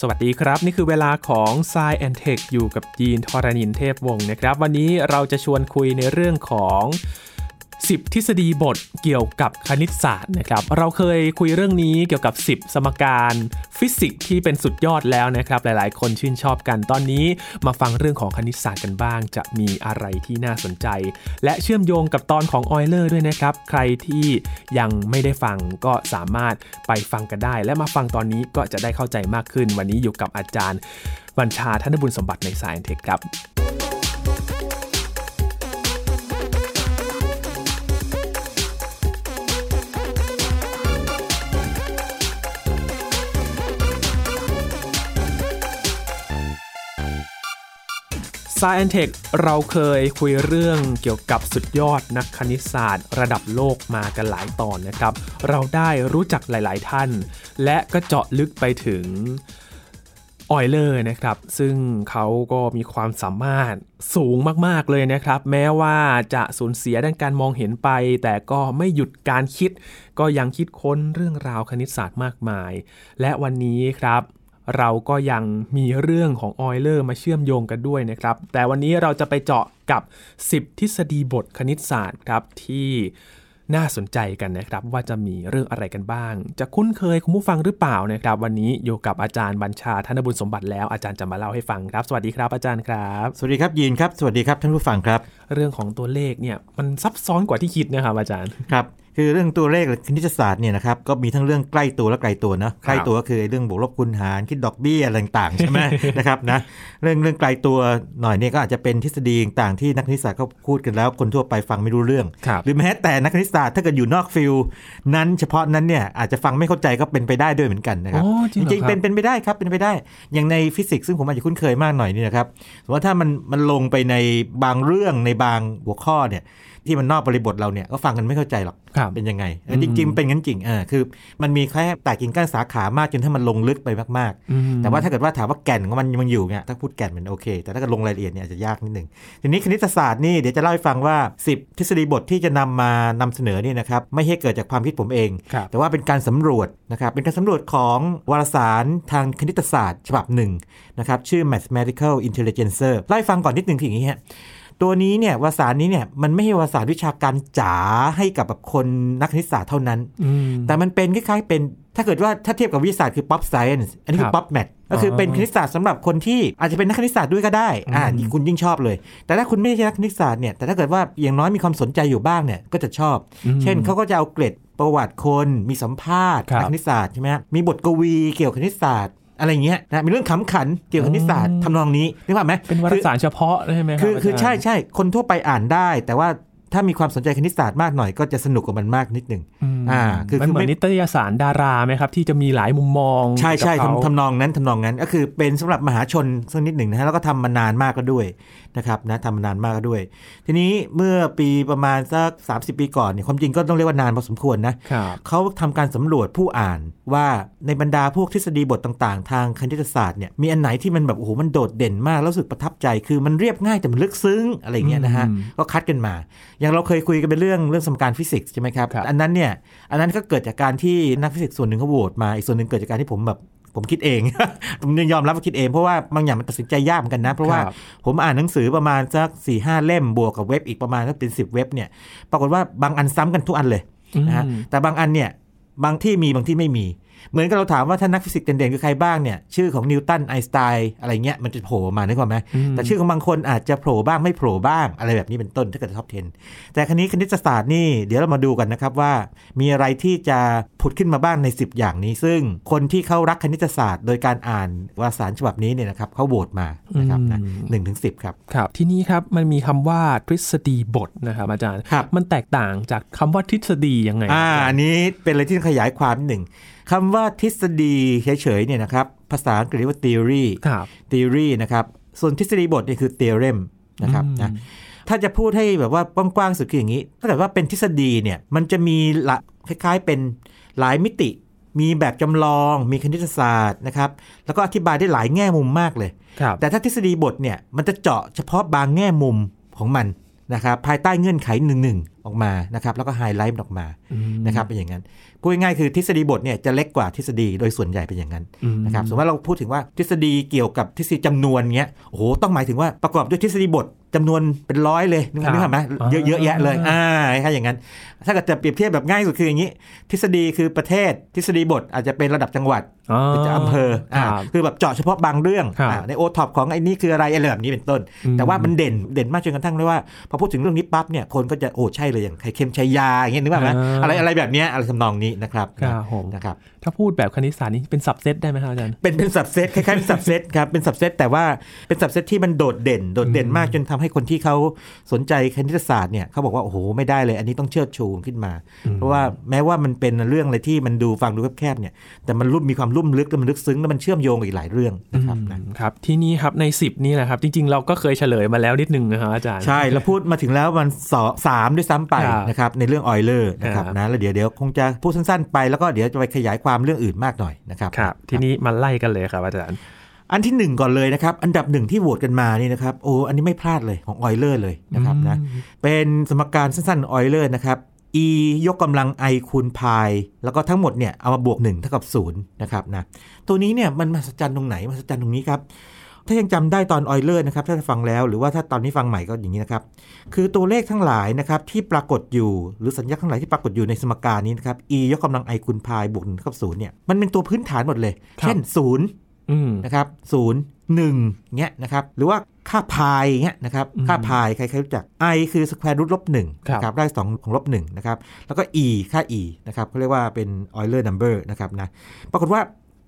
สวัสดีครับ นี่คือเวลาของ s ซแอนเทคอยู่กับยีนทรณินเทพวงศ์นะครับ วันนี้เราจะชวนคุยในเรื่องของ 10 ทฤษฎีบทเกี่ยวกับคณิตศาสตร์นะครับ เราเคยคุยเรื่องนี้เกี่ยวกับ 10 สมการฟิสิกส์ที่เป็นสุดยอดแล้วนะครับ หลายๆ คนชื่นชอบกัน ตอนนี้มาฟังเรื่องของคณิตศาสตร์กันบ้าง จะมีอะไรที่น่าสนใจ และเชื่อมโยงกับตอนของออยเลอร์ด้วยนะครับ ใครที่ยังไม่ได้ฟังก็สามารถไปฟังกันได้ และมาฟังตอนนี้ก็จะได้เข้าใจมากขึ้น วันนี้อยู่กับอาจารย์บัญชาธนบุญสมบัติในสายเทคครับ s c i e n Tech เราเคยคุยเรื่องเกี่ยวกับสุดยอดนักคณิตศาสตร์ ระดับโลกมากันหลายตอนนะครับ เราได้รู้จักหลาย ๆ ท่าน และก็เจาะลึกไปถึงออยเลอร์นะครับ ซึ่งเขาก็มีความสามารถสูงมาก ๆ เลยนะครับ แม้ว่าจะสูญเสียด้านการมองเห็นไป แต่ก็ไม่หยุดการคิด ก็ยังคิดค้นเรื่องราวคณิตศาสตร์มากมาย และวันนี้ครับ เราก็ยังมีเรื่องของออยเลอร์มาเชื่อมโยงกันด้วยนะครับ แต่วันนี้เราจะไปเจาะกับ 10 ทฤษฎีบทคณิตศาสตร์ครับที่น่าสนใจกันนะครับ ว่าจะมีเรื่องอะไรกันบ้าง จะคุ้นเคยคุณผู้ฟังหรือเปล่านะครับ วันนี้อยู่กับอาจารย์บัญชาธนบุญสมบัติแล้วอาจารย์จะมาเล่าให้ฟังครับ สวัสดีครับอาจารย์ครับ สวัสดีครับยีนครับ สวัสดีครับท่านผู้ฟังครับ เรื่องของตัวเลขเนี่ยมันซับซ้อนกว่าที่คิดนะครับอาจารย์ครับ คือเรื่องตัวเลขคณิตศาสตร์เนี่ยนะครับก็มีทั้งเรื่องใกล้ตัวและไกลตัวนะใกล้ตัวก็คือเรื่องบวกลบคูณหารคิดดอกเบี้ยอะไรต่างๆใช่ไหมนะครับนะเรื่องเรื่องไกลตัวหน่อยเนี่ยก็อาจจะเป็นทฤษฎีต่างๆที่นักคณิตศาสตร์เขาพูดกันแล้ว คนทั่วไปฟังไม่รู้เรื่องครับหรือแม้แต่นักคณิตศาสตร์ถ้าเกิดอยู่นอกฟิลนั้นเฉพาะนั้นเนี่ยอาจจะฟังไม่เข้าใจก็เป็นไปได้ด้วยเหมือนกันนะครับอ๋อจริงเหรอริงครับๆเป็นเป็นไปได้ครับเป็นไปได้ อย่างในฟิสิกส์ซึ่งผมอาจจะคุ้นเคยมากหน่อยนี่นะครับสมมติว่าถ้ามันมันลงไปในบางเรื่องในบางหัวข้อเนี่ย ที่มันนอกบริบทเราเนี่ยก็ฟังกันไม่เข้าใจหรอกครับเป็นยังไงเออจริงๆเป็นงั้นจริงเออคือ มันมีแค่แตกกิ่งก้านสาขามากจนถ้ามันลงลึกไปมากอืมๆแต่ว่าถ้าเกิดว่าถามว่าแก่นของมันมันอยู่เนี่ยถ้าพูดแก่นมันโอเค แต่ถ้าเกิดลงรายละเอียดเนี่ยอาจจะยากนิดหนึ่งทีนี้คณิตศาสตร์นี่เดี๋ยวจะเล่าให้ฟังว่า 10 ทฤษฎีบทที่จะนำมานำเสนอนี่นะครับไม่ใช่เกิดจากความคิดผมเองครับแต่ว่าเป็นการสำรวจนะครับเป็นการสำรวจของวารสารทางคณิตศาสตร์ ฉบับหนึ่งนะครับชื่อ Mathematical Intelligencer เล่าให้ฟังก่อนนิดหนึ่งคืออย่างนี้ฮะ ตัวนี้เนี่ยวารสารนี้เนี่ยมันไม่ใช่วารสารวิชาการจ๋าให้กับแบบคนนักคณิตศาสตร์เท่านั้นอืมแต่มันเป็นคล้ายๆเป็นถ้าเกิดว่าถ้าเทียบกับวิทยาศาสตร์คือ pop science อันนี้คืครัอบ pop math ก็คือเป็นคณิตศาสตร์สำหรับคนที่อาจจะเป็นนักคณิตศาสตร์ด้วยก็ได้ อ่าอืมนี่คุณยิ่งชอบเลย แต่ถ้าคุณไม่ใช่นักคณิตศาสตร์เนี่ย แต่ถ้าเกิดว่าอย่างน้อยมีความสนใจอยู่บ้างเนี่ย ก็จะชอบอืมเช่นเขาก็จะเอาเกร็ดประวัติคน มีสัมภาษณ์ครับนักคณิตศาสตร์ใช่ไหมฮะมีบทกวีเกี่ยวกับคณิตศาสตร์ อะไรอย่างเงี้ยนะมีเรื่องขำขันเกี่ยวกับคณิตศาสตร์อืมทำนองนี้นึกภาพไหมเป็นวารคือสารเฉพาะใช่ไหมรับคือคืออาจารย์ใช่ใช่คนทั่วไปอ่านได้ แต่ว่าถ้ามีความสนใจคณิตศาสตร์มากหน่อยก็จะสนุกกับมันมากนิดหนึ่งมอ่า คือมันเหมือคือไม่นนิตยสารดาราไหมครับ ที่จะมีหลายมุมมอง ใช่ใช่กับเขาทำทำนองนั้นทำนองนั้นก็คือเป็นสำหรับมหาชนสักนิดหนึ่งนะฮะแล้วก็ทำมานานมากก็ด้วย นะครับนะทำมานานมากก็ด้วย ทีนี้เมื่อปีประมาณสัก 30 ปีก่อนเนี่ยความจริงก็ต้องเรียกว่านานพอสมควรนะครับเขาทำการสำรวจผู้อ่านว่าในบรรดาพวกทฤษฎีบทต่างๆ ทางคณิตศาสตร์เนี่ยมีอันไหนที่มันแบบโอ้โหมันโดดเด่นมากแล้วรู้สึกประทับใจคือมันเรียบง่ายแต่มันลึกซึ้งอะไรอย่างเงี้ยนะฮะอืมก็คัดกันมา อย่างเราเคยคุยกันเป็นเรื่องเรื่องสมการฟิสิกส์ใช่ไหมครับครับอันนั้นเนี่ยอันนั้นก็เกิดจากการที่นักฟิสิกส์ส่วนหนึ่งเขาโหวตมาอีกส่วนหนึ่งเกิดจากการที่ผมแบบ ผมคิดเอง ผมยอมรับว่าคิดเอง เพราะว่าบางอย่างมันตัดสินใจยากเหมือนกันนะ เพราะว่าครับผมอ่านหนังสือประมาณสักสี่ห้าเล่มบวกกับเว็บอีกประมาณสักเป็นสิบเว็บเนี่ยปรากฏว่าบางอันซ้ำกันทุกอันเลยนะฮะอืมแต่บางอันเนี่ยบางที่มีบางที่ไม่มี เหมือนกับเราถามว่าถ้านักฟิสิกส์เด่นๆคือใครบ้างเนี่ยชื่อของนิวตันไอน์สไตน์อะไรเงี้ยมันจะโผล่มานึกออกไหมอืมแต่ชื่อของบางคนอาจจะโผล่บ้างไม่โผล่บ้างอะไรแบบนี้เป็นต้นถ้าเกิดท็อป 10 แต่คราวนี้คณิตศาสตร์นี่เดี๋ยวเรามาดูกันนะครับว่า มีอะไรที่จะผุดขึ้นมาบ้างใน 10 อย่างนี้ ซึ่งคนที่เขารักคณิตศาสตร์ โดยการอ่านวารสารฉบับนี้เนี่ยนะครับเขาโหวตมานะครับนะอืมหนึ่งถึงสิบครับครับที่นี้ครับมันมีคำว่าทฤษฎีบทนะครับอาจารย์ครับมันแตกต่างจากคำว่าทฤษฎียังไงอ่าอาจารอัย์นนี้เป็นอะไรที่ต้องขยายความนิดหนึ่ง คำว่าทฤษฎีเฉยๆเนี่ยนะครับภาษาอังกฤษเรียกว่า theory ครับ theory นะครับส่วนทฤษฎีบทเนี่ยคือ theorem นะครับอืมนะถ้าจะพูดให้แบบว่ากว้างๆสุดคืออย่างนี้ถ้าเกิดว่าเป็นทฤษฎีเนี่ยมันจะมีละคล้ายๆเป็นหลายมิติ มีแบบจำลอง มีคณิตศาสตร์นะครับแล้วก็อธิบายได้หลายแง่มุมมากเลยครับแต่ถ้าทฤษฎีบทเนี่ยมันจะเจาะเฉพาะบางแง่มุมของมันนะครับภายใต้เงื่อนไขหนึ่งหนึ่ง ออกมานะครับแล้วก็ไฮไลท์ออกมาอืมนะครับเป็นอย่างนั้นพูดง่ายๆคือทฤษฎีบทเนี่ยจะเล็กกว่าทฤษฎีโดยส่วนใหญ่เป็นอย่างนั้นอืมนะครับสมมติว่าเราพูดถึงว่าทฤษฎีเกี่ยวกับทฤษฎีจำนวนเงี้ยโอ้โหต้องหมายถึงว่าประกอบด้วยทฤษฎีบทจำนวนเป็นร้อยเลยนึกครับนึกภาพไหมอ่าเยอะเยอะแยะเลยอ่าคล้ายๆอย่างนั้น ถ้าเกิดจะเปรียบเทียบแบบง่ายสุดคืออย่างนี้ ทฤษฎีคือประเทศทฤษฎีบทอาจจะเป็นระดับจังหวัดอ๋อหรือจะอำเภออ่าครับคือแบบเจาะเฉพาะบางเรื่องครับอ่าในโอท็อปของไอ้นี่คืออะไรอะไรแบบนี้เป็นต้นอืมแต่ว่ามันเด่นเด่นมากจนกระทั่งเลยว่าพอพูดถึงเรื่องนี้ปั๊บเนี่ยคนก็จะโอ้ใช่เลยอย่างไข่เค็มชัยยาอย่างเงี้ยนึกภาพไหมอ่าอะไรอะไรแบบเนี้ยอะไรทำนองนี้นะครับครับผมนะครับ ถ้าพูดแบบคณิตศาสตร์นี่เป็นสับเซตได้ไหมครับอาจารย์ เป็นเป็นสับเซตคล้ายๆเป็นสับเซตครับเป็นสับเซตแต่ว่าเป็นสับเซตที่มันโดดเด่น โดดเด่นมากจนทำให้คนที่เขาสนใจคณิตศาสตร์เนี่ยเขาบอกว่าโอ้โหไม่ได้เลย อันนี้ต้องเชิดชูขึ้นมา เพราะว่าแม้ว่ามันเป็นเรื่องอะไรที่มันดูฟังดูแคบๆเนี่ยแต่มันรุ่มมีความลุ่มลึกและมันลึกซึ้งและมันเชื่อมโยงกับอีกหลายเรื่องนะครับนะอืมครับที่นี่ครับใน 10 นี่แหละครับ จริง ๆ เราก็เคยเฉลยมาแล้วนิดนึงนะครับอาจารย์ใช่เราพูดมาถึงแล้วมันสองสามด้วยซ้ำไปครับนะครับในเรื่องออยเลอร์นะครับครับนะแล้วเดี๋ยวเดี๋ยวคงจะพูดสั้นๆไปแล้วก็เดี๋ยวจะไปขยายความเรื่องอื่นมากหน่อยนะครับครับ ทีนี้มาไล่กันเลยครับอาจารย์ อันที่หนึ่งก่อนเลยนะครับ อันดับหนึ่งที่โหวตกันมานี่นะครับโอ้อันนี้ไม่พลาดเลยของออยเลอร์เลยนะครับนะเป็นสมการสั้นๆออยเลอร์นะครับ e ยกกำลัง i คูณ pi แล้วก็ทั้งหมดเนี่ยเอามาบวก1เท่ากับ0นะครับนะตัวนี้เนี่ยมันมหัศจรรย์ตรงไหนมหัศจรรย์ตรงนี้ครับ ถ้ายังจำได้ตอนออยเลอร์นะครับถ้าฟังแล้วหรือว่าถ้าตอนนี้ฟังใหม่ก็อย่างนี้นะครับ คือตัวเลขทั้งหลายนะครับที่ปรากฏอยู่หรือสัญลักษณ์ทั้งหลายที่ปรากฏอยู่ในสมการนี้นะครับ e ยกกำลัง i คูณ pi บวก1เท่ากับ0เนี่ยมันเป็นตัวพื้นฐานหมดเลยครับเช่น0อืมนะครับศูนย์หนึ่งเงี้ยนะครับหรือว่าค่าพายเงี้ยนะครับอืมค่าพายใครๆรู้จัก i คือ square root ลบหนึ่งครับนะครับได้สองของลบหนึ่งนะครับแล้วก็ e ค่า e นะครับเขาเรียกว่าเป็น Euler number นะครับนะปรากฏว่า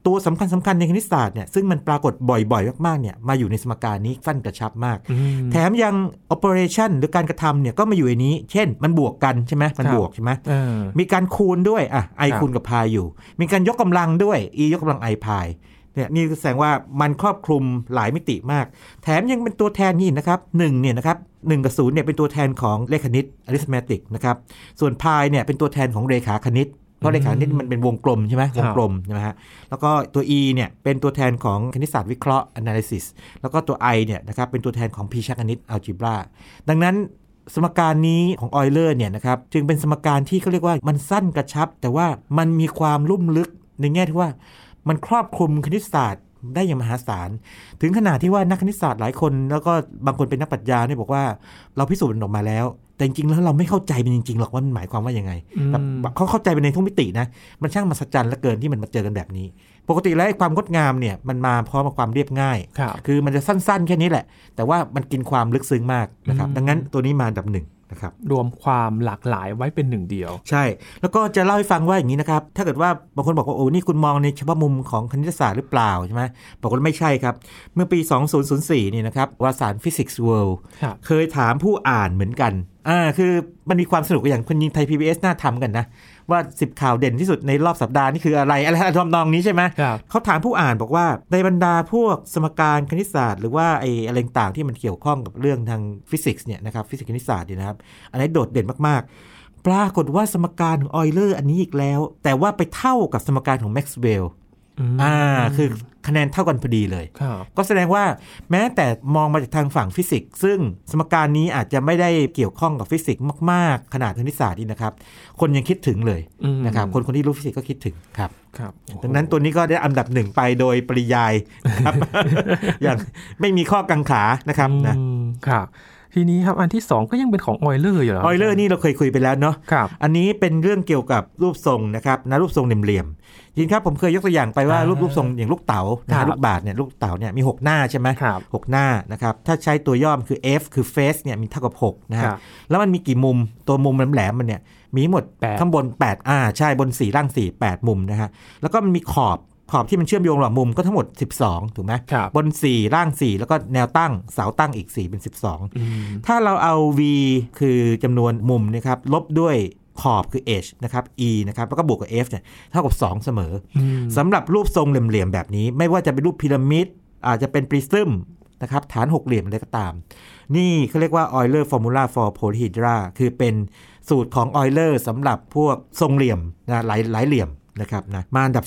ตัวสำคัญสำคัญในคณิตศาสตร์เนี่ยซึ่งมันปรากฏบ่อยๆ มากๆเนี่ยมาอยู่ในสมการนี้สั้นกระชับมากอืมแถมยัง operation หรือการกระทำเนี่ยก็มาอยู่ในนี้ เช่นมันบวกกันใช่ไหมมันครับบวกใช่ไหมเออมีการคูณด้วยอะ i ครับคูณกับ pi อยู่ มีการยกกำลังด้วย e ยกกำลัง i pi เนี่ยนี่แสดงว่ามันครอบคลุมหลายมิติมาก แถมยังเป็นตัวแทนนี่นะครับหนึ่งเนี่ยนะครับหนึ่งกับศูนย์เนี่ยเป็นตัวแทนของเลขคณิต arithmetic นะครับส่วน pi เนี่ยเป็นตัวแทนของเรขาคณิต เพราะเรขาคณิตมันเป็นวงกลมใช่ไหมควรับงกลมใช่ไหมฮะแล้วก็ตัว e เนี่ยเป็นตัวแทนของคณิตศาสตร์วิเคราะห์ analysis แล้วก็ตัว i เนี่ยนะครับเป็นตัวแทนของพีชคณิต algebra ดังนั้นสมการนี้ของออยเลอร์เนี่ยนะครับจึงเป็นสมการที่เขาเรียกว่ามันสั้นกระชับ แต่ว่ามันมีความลุ่มลึกในแง่ที่ว่ามันครอบคลุมคณิตศาสตร์ ได้อย่างมหาศาล ถึงขนาดที่ว่านักคณิตศาสตร์หลายคน แล้วก็บางคนเป็นนักปรัชญาเนี่ยบอกว่าเราพิสูจน์มันออกมาแล้ว แต่จริงๆแล้วเราไม่เข้าใจมันจริงๆหรอกว่ามันหมายความว่ายังไงอืมแบบเขาเข้าใจไปในทุกมิตินะ มันช่างมหัศจรรย์เหลือเกินที่มันมาเจอกันแบบนี้ ปกติแล้วไอ้ความงดงามเนี่ยมันมาพร้อมกับความเรียบง่ายครับคือมันจะสั้นๆ แค่นี้แหละ แต่ว่ามันกินความลึกซึ้งมากนะครับอืมดังนั้นตัวนี้มาอันดับหนึ่ง นะครับรวมความหลากหลายไว้เป็นหนึ่งเดียว ใช่ แล้วก็จะเล่าให้ฟังว่าอย่างนี้นะครับ ถ้าเกิดว่าบางคนบอกว่าโอ้นี่คุณมองในเฉพาะมุมของคณิตศาสตร์หรือเปล่าใช่ไหมบอกว่าไม่ใช่ครับ เมื่อปี 2004 นี่นะครับวารสาร Physics World ครับเคยถามผู้อ่านเหมือนกัน อ่าคือมันมีความสนุกอย่างคนยิงไทย PBS น่าทำกันนะ ว่า10ข่าวเด่นที่สุดในรอบสัปดาห์นี่คืออะไรอะไรทำนองนี้ใช่ไหมครับเขาถามผู้อ่านบอกว่าในบรรดาพวกสมการคณิตศาสตร์ หรือว่าไอ้อะไรต่างๆที่มันเกี่ยวข้องกับเรื่องทางฟิสิกส์เนี่ยนะครับฟิสิกส์คณิตศาสตร์เนี่ยนะครับอันนี้โดดเด่นมากๆ ปรากฏว่าสมการของออยเลอร์อันนี้อีกแล้ว แต่ว่าไปเท่ากับสมการของแม็กซ์เวลล์ อ่าคือคะแนนเท่ากันพอดีเลยครับก็แสดงว่าแม้แต่มองมาจากทางฝั่งฟิสิกส์ซึ่งสมการนี้อาจจะไม่ได้เกี่ยวข้องกับฟิสิกส์มาก ๆ ขนาดคณิตศาสตร์นี่นะครับ คนยังคิดถึงเลยอืมนะครับ คนคนที่รู้ฟิสิกส์ก็คิดถึงครับครับโอ้โหดังนั้นตัวนี้ก็ได้อันดับหนึ่งไปโดยปริยายนะครับอย่างไม่มีข้อกังขานะครับนะอืมครับ ทีนี้ครับอันที่สองก็ยังเป็นของออยเลอร์อยู่เหรอออยเลอร์นี่เราเคยคุยไปแล้วเนาะครับอันนี้เป็นเรื่องเกี่ยวกับรูปทรงนะครับนะรูปทรงเหลี่ยมๆจริงครับผมเคยยกตัวอย่างไปว่าอ่ารูรูปรูปทรงอย่างลูกเต๋านะครัฮะบลูกบาศก์เนี่ยลูกเต๋าเนี่ยมี 6 หน้าใช่ไหมครับหกหน้านะครับถ้าใช้ตัวย่อมคือ F คือ face เนี่ยมีเท่ากับ6นะครับฮะแล้วมันมีกี่มุมตัวมุมแหลมๆมันเนี่ยมีทั้งหมดแปดข้างบน 8 อ่า ใช่บน 4 ล่าง 4 8 มุมนะฮะแล้วก็มันมีขอบ ขอบที่มันเชื่อมโยงระหว่างมุมก็ทั้งหมด 12 ถูกไหมครับบน 4 ล่าง 4 แล้วก็แนวตั้งเสาตั้งอีก 4 เป็น 12อืมถ้าเราเอา v คือจำนวนมุมนะครับลบด้วยขอบคือ h นะครับ e นะครับ แล้วก็บวกกับ f เนี่ยเท่ากับ 2 เสมออืมสำหรับรูปทรงเหลี่ยมๆแบบนี้ ไม่ว่าจะเป็นรูปพีระมิดอาจจะเป็นปริซึมนะครับฐานหกเหลี่ยมอะไรก็ตาม นี่เขาเรียกว่า Euler Formula for Polyhedra คือเป็นสูตรของ Euler สำหรับพวกทรงเหลี่ยมนะหลายหลายเหลี่ยม นะครับนะมาอันดับ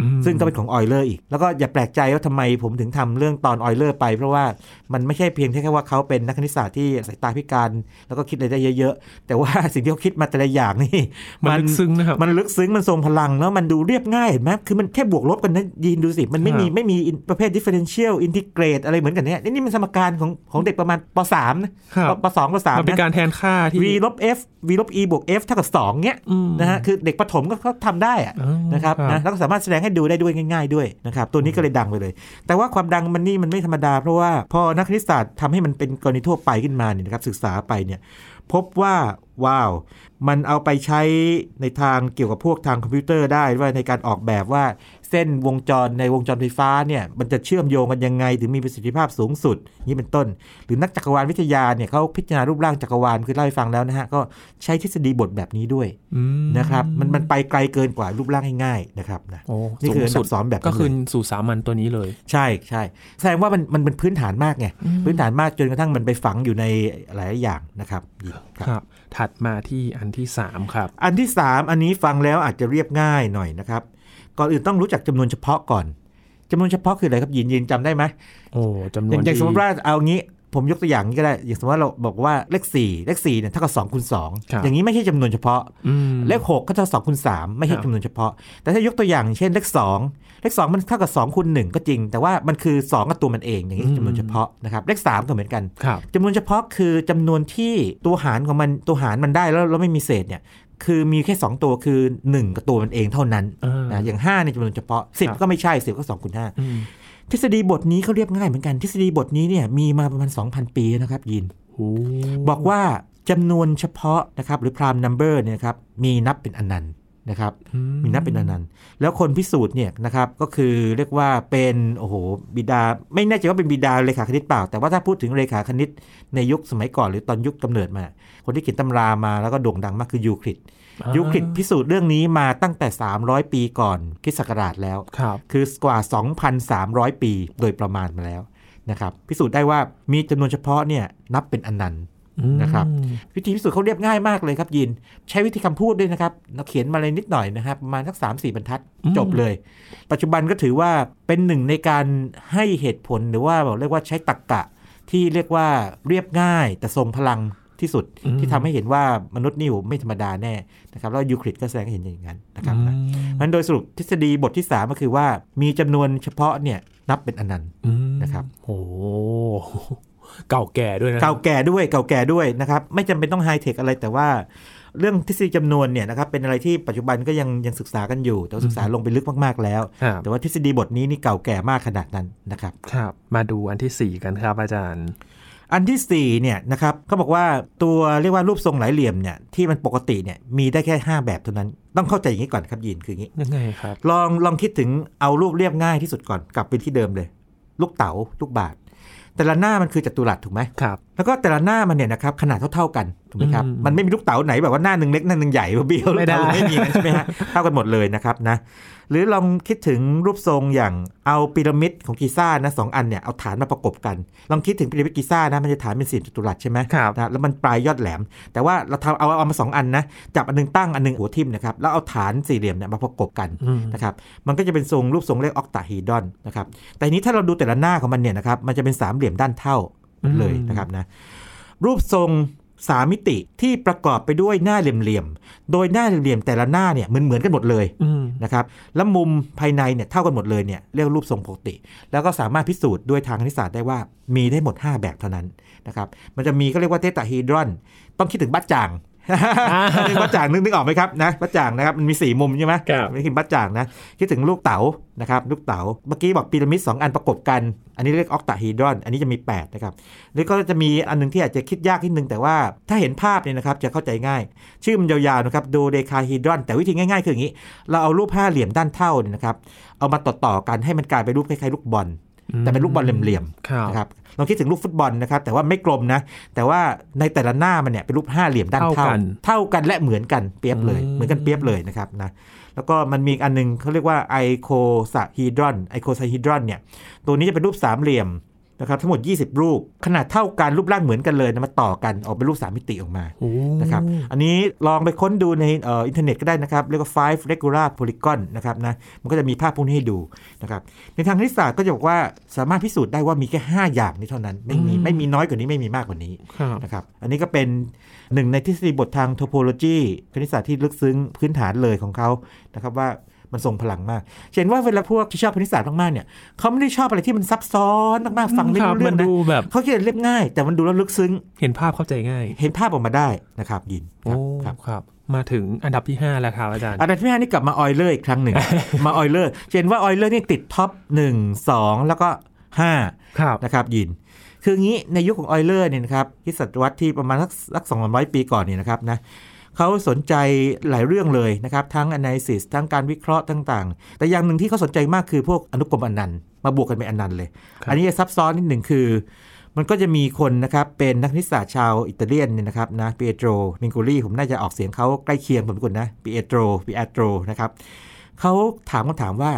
อืม2ซึ่งก็เป็นของออยเลอร์อีก แล้วก็อย่าแปลกใจว่าทำไมผมถึงทำเรื่องตอนออยเลอร์ไป เพราะว่ามันไม่ใช่เพียงแค่ว่าเขาเป็นนักคณิตศาสตร์ที่สายตาพิการ แล้วก็คิดอะไรได้เยอะๆ แต่ว่าสิ่งที่เขาคิดมาแต่ละอย่างนี่ มันลึกซึ้งนะครับมันลึกซึ้งมันทรงพลังแล้วมันดูเรียบง่ายเห็นไหมคือมันแค่บวกลบกันนะยีนดูสิ มันไม่มีครับไม่มีประเภท differential integrate อะไรเหมือนกันเนี่ยนี่นี่มันสมการของของเด็กประมาณป .3 นะครับป .2 ป .3 มันเป็นนะการแทนค่าที่ v ลบ f v ลบ e บวก f เท่ากับ2เนี้ยอืมนะฮะคือเด็กประถมก็เขาทำได้อะอ๋อนะครับครับนะแล้วก็สามารถแสดงให้ดูได้ด้วยง่าย ๆด้วยนะครับตัวนี้ก็เลยดังไปเลย แต่ว่าความดังมันนี่มันไม่ธรรมดา เพราะว่าพอนักคณิตศาสตร์ทำให้มันเป็นกรณีทั่วไปขึ้นมาเนี่ยนะครับศึกษาไปเนี่ยพบว่าว้าว มันเอาไปใช้ในทางเกี่ยวกับพวกทางคอมพิวเตอร์ได้ว่าในการออกแบบว่า เส้นวงจรในวงจรไฟฟ้าเนี่ยมันจะเชื่อมโยงกันยังไง ถึงมีประสิทธิภาพสูงสุดนี่เป็นต้น หรือนักจักรวาลวิทยาเนี่ยเขาพิจารณารูปร่างจักรวาลคือเล่าให้ฟังแล้วนะฮะก็ใช้ทฤษฎีบทแบบนี้ด้วยอืมนะครับมันมันไปไกลเกินกว่ารูปร่างง่ายๆนะครับนะโอ้นี่คืออันสูดังบสองแบบนั้นก็คือเลยสู่สามัญตัวนี้เลย ใช่ใช่แสดงว่ามันมันเป็นพื้นฐานมากไงพื้นฐานมากจนกระทั่งมันไปฝังอยู่ในหลายอย่างนะครับครับครับถัดมาที่อันที่สามครับ อันที่ 3 อันนี้ฟังแล้วอาจจะเรียบง่ายหน่อยนะครับ ก่อนอื่นต้องรู้จักจำนวนเฉพาะก่อนจำนวนเฉพาะคืออะไรครับยินยินจำได้ไหมโอ้จำนอวย่านงอย่างที่สมมติว่าเอางี้ผมยกตัวอย่างนี้ก็ได้ อย่างสมมติว่าเราบอกว่าเลข4เลข4เนี่ยเท่ากับ2คูณครับ2อย่างนี้ไม่ใช่จำนวนเฉพาะอืมเลข6ก็เท่า2คูณ3ไม่ใช่ครับจำนวนเฉพาะ แต่ถ้ายกตัวอย่างเช่นเลข2เลข2มันเท่ากับ2คูณ1ก็จริง แต่ว่ามันคือ2กับตัวมันเองอย่างนี้จำนวนเฉพาะนะครับเลข3ก็เหมือนกันครับจำนวนเฉพาะคือจำนวนที่ตัวหารของมันตัวหารมันได้แล้วแล้วไม่มีเศษเนี่ย คือมีแค่ 2 ตัวคือ 1 กับตัวมันเองเท่านั้นเออนะอย่าง5ในยจำนวนเฉพาะครับ10 ก็ไม่ใช่ 10 ก็2คูณอืม5ทฤษฎีบทนี้เขาเรียบง่ายเหมือนกันทฤษฎีบทนี้เนี่ยมีมาประมาณ 2,000 ปีนะครับยินโอ้บอกว่าจำนวนเฉพาะนะครับหรือ prime number เนี่ยนะครับมีนับเป็นอนันต์ นะครับอืมีนับเป็นอนันต์แล้วคนพิสูจน์เนี่ยนะครับก็คือเรียกว่าเป็นโอ้โหบิดา ไม่แน่ใจว่าเป็นบิดาเลขาคณิตเปล่า แต่ว่าถ้าพูดถึงเลขาคณิตในยุคสมัยก่อนหรือตอนยุคกำเนิดมา คนที่เขียนตำรามาแล้วก็โด่งดังมากคือยูคลิดอ่ายูคลิดพิสูจน์เรื่องนี้มาตั้งแต่ 300 ปีก่อนคริสต์ศักราชแล้วครับคือกว่า 2,300 ปีโดยประมาณมาแล้วนะครับพิสูจน์ได้ว่ามีจำนวนเฉพาะเนี่ยนับเป็นอนันต์อืม นะครับวิธีพิสูจน์เขาเรียบง่ายมากเลยครับยิน ใช้วิธีคำพูดด้วยนะครับเราเขียนมาเลยนิดหน่อยนะครับประมาณสักสามสี่บรรทัดอืมจบเลย ปัจจุบันก็ถือว่าเป็นหนึ่งในการให้เหตุผลหรือว่าบอกเรียกว่าใช้ตรรกกะ ที่เรียกว่าเรียบง่าย แต่ทรงพลังที่สุดอืมที่ทำให้เห็นว่ามนุษย์นี่โหไม่ธรรมดาแน่นะครับแล้วยูคลิดก็แสดงให้เห็นอย่างนั้นนะครับอืนะมมันโดยสรุปทฤษฎีบทที่ 3 ก็คือว่ามีจำนวนเฉพาะเนี่ยนับเป็นอนันต์อืมนะครับโอ้ เก่าแก่ด้วยนะเก่าแก่ด้วยเก่าแก่ด้วยนะครับ ไม่จำเป็นต้องไฮเทคอะไรแต่ว่าเรื่องทฤษฎีจำนวนเนี่ยนะครับเป็นอะไรที่ปัจจุบันก็ยังยังศึกษากันอยู่ แต่ว่าศึกษาลงไปลึกมากๆแล้วครับแต่ว่าทฤษฎีบทนี้นี่เก่าแก่มากขนาดนั้นนะครับครับ มาดูอันที่สี่กันครับอาจารย์ อันที่สี่เนี่ยนะครับเขาบอกว่าตัวเรียกว่ารูปทรงหลายเหลี่ยมเนี่ยที่มันปกติเนี่ยมีได้แค่ 5 แบบเท่านั้นต้องเข้าใจอย่างนี้ก่อนครับยินคืออย่างนี้ยังไงครับลองลองคิดถึงเอารูปเรียบง่ายที่สุดก่อนกลับไปที่เดิมเลย ลูกเต๋าลูกบาศก์ แต่ละหน้ามันคือจัตุรัสถูกไหมครับ แล้วก็แต่ละหน้ามันเนี่ยนะครับขนาดเท่าๆกันถูกไหมครับอืมมันไม่มีลูกเต๋าไหนแบบว่าหน้าหนึ่งเล็กหน้าหนึ่งใหญ่เบี้ยวไม่ได้ลูกเต๋าไม่มีงั้นใช่ไหมฮะ เท่ากันหมดเลยนะครับนะ หรือลองคิดถึงรูปทรงอย่างเอาพีระมิดของกีซ่านะสองอันเนี่ยเอาฐานมาประกบกัน ลองคิดถึงพีระมิดกีซ่านะมันจะฐานเป็นสี่จัตุรัสใช่ไหมครับนะแล้วมันปลายยอดแหลม แต่ว่าเราทำเอาเอามาสองอันนะจับอันหนึงตั้งอันหนึงหัวทิ่มนะครับแล้วเอาฐานสี่เหลี่ยมเนี่ยมาประกบกันอืมนะครับมันก็จะเป็นทรงรูปทรงเรียกออกตาฮีดรอนนะครับแต่ทีนี้ถ้าเราดูแต่ละหน้าของมันเนี่ยนะครับมันจะเป็นสามเหลี่ยมด้านเท่าอืมเลยนะครับนะรูปทรง สามมิติที่ประกอบไปด้วยหน้าเหลี่ยมๆ โดยหน้าเหลี่ยมๆแต่ละหน้าเนี่ยเหมือนเหมือนกันหมดเลยอืมนะครับ แล้วมุมภายในเนี่ยเท่ากันหมดเลยเนี่ยเรียกรูปทรงปกติ แล้วก็สามารถพิสูจน์ด้วยทางคณิตศาสตร์ได้ว่ามีได้หมด 5 แบบเท่านั้นนะครับ มันจะมีก็เรียกว่าเทตาฮีดรอน ต้องคิดถึงบัตจ่างนึก บัตจ่างนึกนึกออกไหมครับนะบัตจ่างนะครับมันมีสี่มุมใช่ไหมครับไม่คิดบัตจ่างนะคิดถึงลูกเต๋านะครับลูกเต๋าเมื่อกี้บอกพีระมิดสองอันประกบกัน อันนี้เรียกออกตาฮีดรอน อันนี้จะมี8นะครับแล้วก็จะมีอันหนึงที่อาจจะคิดยากนิดนึงแต่ว่าถ้าเห็นภาพเนี่ยนะครับจะเข้าใจง่าย ชื่อมันยาวๆนะครับ dodecahedron แต่วิธีง่ายๆคืออย่างนี้ เราเอารูปห้าเหลี่ยมด้านเท่าเนี่ยนะครับเอามาต่อๆกันให้มันกลายเป็นรูปคล้ายๆลูกบอล แต่เป็นลูกบอลเหลี่ยมครับๆนะครับลองคิดถึงลูกฟุตบอลนะครับ แต่ว่าไม่กลมนะ แต่ว่าในแต่ละหน้ามันเนี่ยเป็นรูปห้าเหลี่ยมด้านเท่าเท่ากันเท่ากันและเหมือนกันเปี๊ยบเลยอืมเหมือนกันเปี๊ยบเลยนะครับนะแล้วก็มันมีอีกอันหนึ่งเขาเรียกว่า icosahedron icosahedron เนี่ยตัวนี้จะเป็นรูปสามเหลี่ยม นะครับทั้งหมด 20 รูป ขนาดเท่ากันรูปร่างเหมือนกันเลยนะมาต่อกันออกเป็นรูปสามมิติออกมาโอ้นะครับอันนี้ลองไปค้นดูในเอ่ออินเทอร์เน็ตก็ได้นะครับ เรียกว่า five regular polygon นะครับนะมันก็จะมีภาพพวกนี้ให้ดูนะครับในทางคณิตศาสตร์ก็จะบอกว่าสามารถพิสูจน์ได้ว่ามีแค่ 5 อย่างนี้เท่านั้น ไม่มีไม่มีน้อยกว่านี้ไม่มีมากกว่านี้ครับนะครับอันนี้ก็เป็นหนึ่งในทฤษฎีบททาง topology คณิตศาสตร์ที่ลึกซึ้งพื้นฐานเลยของเขานะครับว่า มันทรงพลังมาก เห็นว่าเวลาพวกที่ชอบคณิตศาสตร์มากๆเนี่ยเขาไม่ได้ชอบอะไรที่มันซับซ้อนมากๆฟังไม่รู้เรื่มันนะดูแบบเขาคิดเรียบง่าย แต่มันดูแล้วลึกซึ้ง เห็นภาพเข้าใจง่าย เห็นภาพออกมาได้นะครับยินโอ้รับครับครับมาถึงอันดับที่ 5 แล้วครับอาจารย์ อันดับที่ห้านี่กลับมาออยเลอร์อีกครั้งหนึ่ง มาออยเลอร์เห็นว่าออยเลอร์นี่ติดท็อปหนึ่งสองแล้วก็ห้าครับนะครับยิน คืองี้ในยุคของออยเลอร์เนี่ยนะครับที่ศตวรรษที่ประมาณสักสักสองร้อยปีก่อนเนี่ยนะครับนะ เขาสนใจหลายเรื่องเลยนะครับ ทั้ง analysis ทั้งการวิเคราะห์ต่างๆ แต่อย่างหนึ่งที่เขาสนใจมากคือพวกอนุกรมอนันต์มาบวกกันเป็นอนันต์เลยครับอันนี้จะซับซ้อนนิดหนึ่งคือ มันก็จะมีคนนะครับ เป็นนักคณิตศาสตร์ชาวอิตาเลียนเนี่ยนะครับนะปีเอโตรมิงโกลีผมน่าจะออกเสียงเขาใกล้เคียงผมคนนะปีเอโตรปีเอโตรนะครับเขาถามคำถามว่า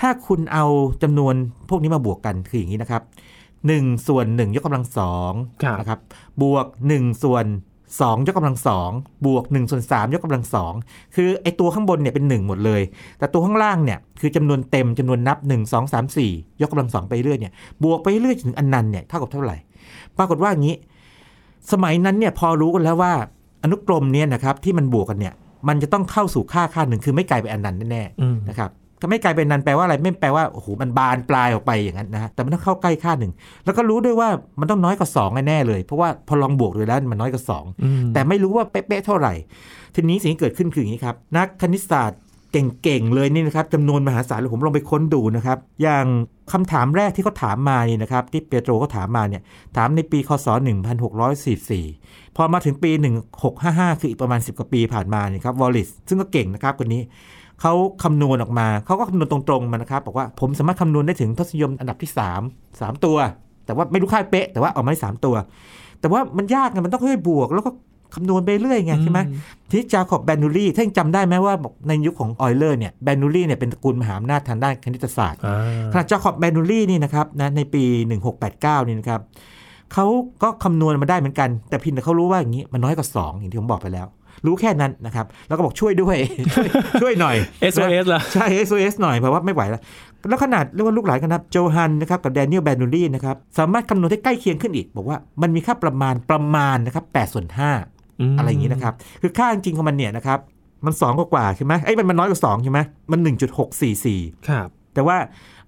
ถ้าคุณเอาจำนวนพวกนี้มาบวกกันคืออย่างนี้นะครับ1ส่วน1ยกกำลังสองครับนะครับบวก 1 ส่วน 2 ยกกำลังสองบวก1ส่วน3ยกกำลังสองคือไอตัวข้างบนเนี่ยเป็น 1 หมดเลย แต่ตัวข้างล่างเนี่ยคือจำนวนเต็มจำนวนนับ 1 2 3 4 ยกกำลังสองไปเรื่อยเนี่ยบวกไปเรื่อยถึงอันนันต์เนี่ยเท่ากับเท่าไหร่ ปรากฏว่าอย่างนี้ สมัยนั้นเนี่ยพอรู้กันแล้วว่าอนุกรมเนี่ยนะครับที่มันบวกกันเนี่ยมันจะต้องเข้าสู่ค่าค่าหนึ่งคือไม่กลายเป็นอันนันต์แน่ๆอืมนะครับถ้า ไม่กลายเป็นนันแปลว่าอะไรไม่แปลว่าโอ้โหมันบานปลายออกไปอย่างนั้นนะฮะแต่มันต้องเข้าใกล้ค่าหนึ่งแล้วก็รู้ด้วยว่ามันต้องน้อยกว่า2แน่ๆเลยเพราะว่าพอลองบวกดูแล้วมันน้อยกว่าอืม2แต่ไม่รู้ว่าเป๊ะๆเท่าไหร่ ทีนี้สิ่งที่เกิดขึ้นคืออย่างนี้ครับนักคณิตศาสตร์เก่งๆเลยนี่นะครับจำนวนมหาศาลเลยผมลองไปค้นดูนะครับอย่างคำถามแรกที่เขาถามมานี่นะครับที่เปโตรเขาถามมาเนี่ยถามในปีคศ 1644 พอมาถึงปี 1655 คืออีกประมาณ 10 กว่าปีผ่านมาเนี่ยครับวอลลิสซึ่งก็เก่งนะครับคนนี้ เขาคำนวณออกมา เขาก็คำนวณตรงๆมานะครับบอกว่าผมสามารถคำนวณได้ถึงทศนิยมอันดับที่ 3 3 ตัว แต่ว่าไม่รู้ค่าเป๊ะ แต่ว่าออกมาได้สามตัว แต่ว่ามันยากไงมันต้องค่อยๆบวก แล้วก็คำนวณไปเรื่อยไงใช่ไหมที่จาคอบแบนูรี่ท่านจำได้ไหมว่าบอกในยุคของออยเลอร์เนี่ยแบนูรี่เนี่ยเป็นตระกูลมหาอำนาจทางด้านคณิตศาสตร์อ่าขณะจาคอบแบนูรี่นี่นะครับนะในปี 1689 นี่นะครับเขาก็คำนวณมาได้เหมือนกัน แต่เพินแต่เขารู้ว่าอย่างนี้มันน้อยกว่า2อย่างที่ผมบอกไปแล้ว รู้แค่นั้นนะครับแล้วก็บอกช่วยด้วยช่วย ช่วยหน่อย SOS ล่ะใช่ SOS หน่อยเพราะว่าไม่ไหวแล้วแล้วขนาดเรียกว่าลูกหลานกันนะโจฮันนะครับกับแดเนียลแบนูรี่นะครับสามารถคำนวณได้ใกล้เคียงขึ้นอีก บอกว่ามันมีค่าประมาณประมาณนะครับ8ส่วน5มอะไรอย่างนี้นะครับคือค่าจริงๆของมันเนี่ยนะครับมัน 2 กว่าๆใช่ไหมไอ้ยมันมันน้อยกว่า2ใช่ไหมมัน 1.644 ครับ แต่ว่า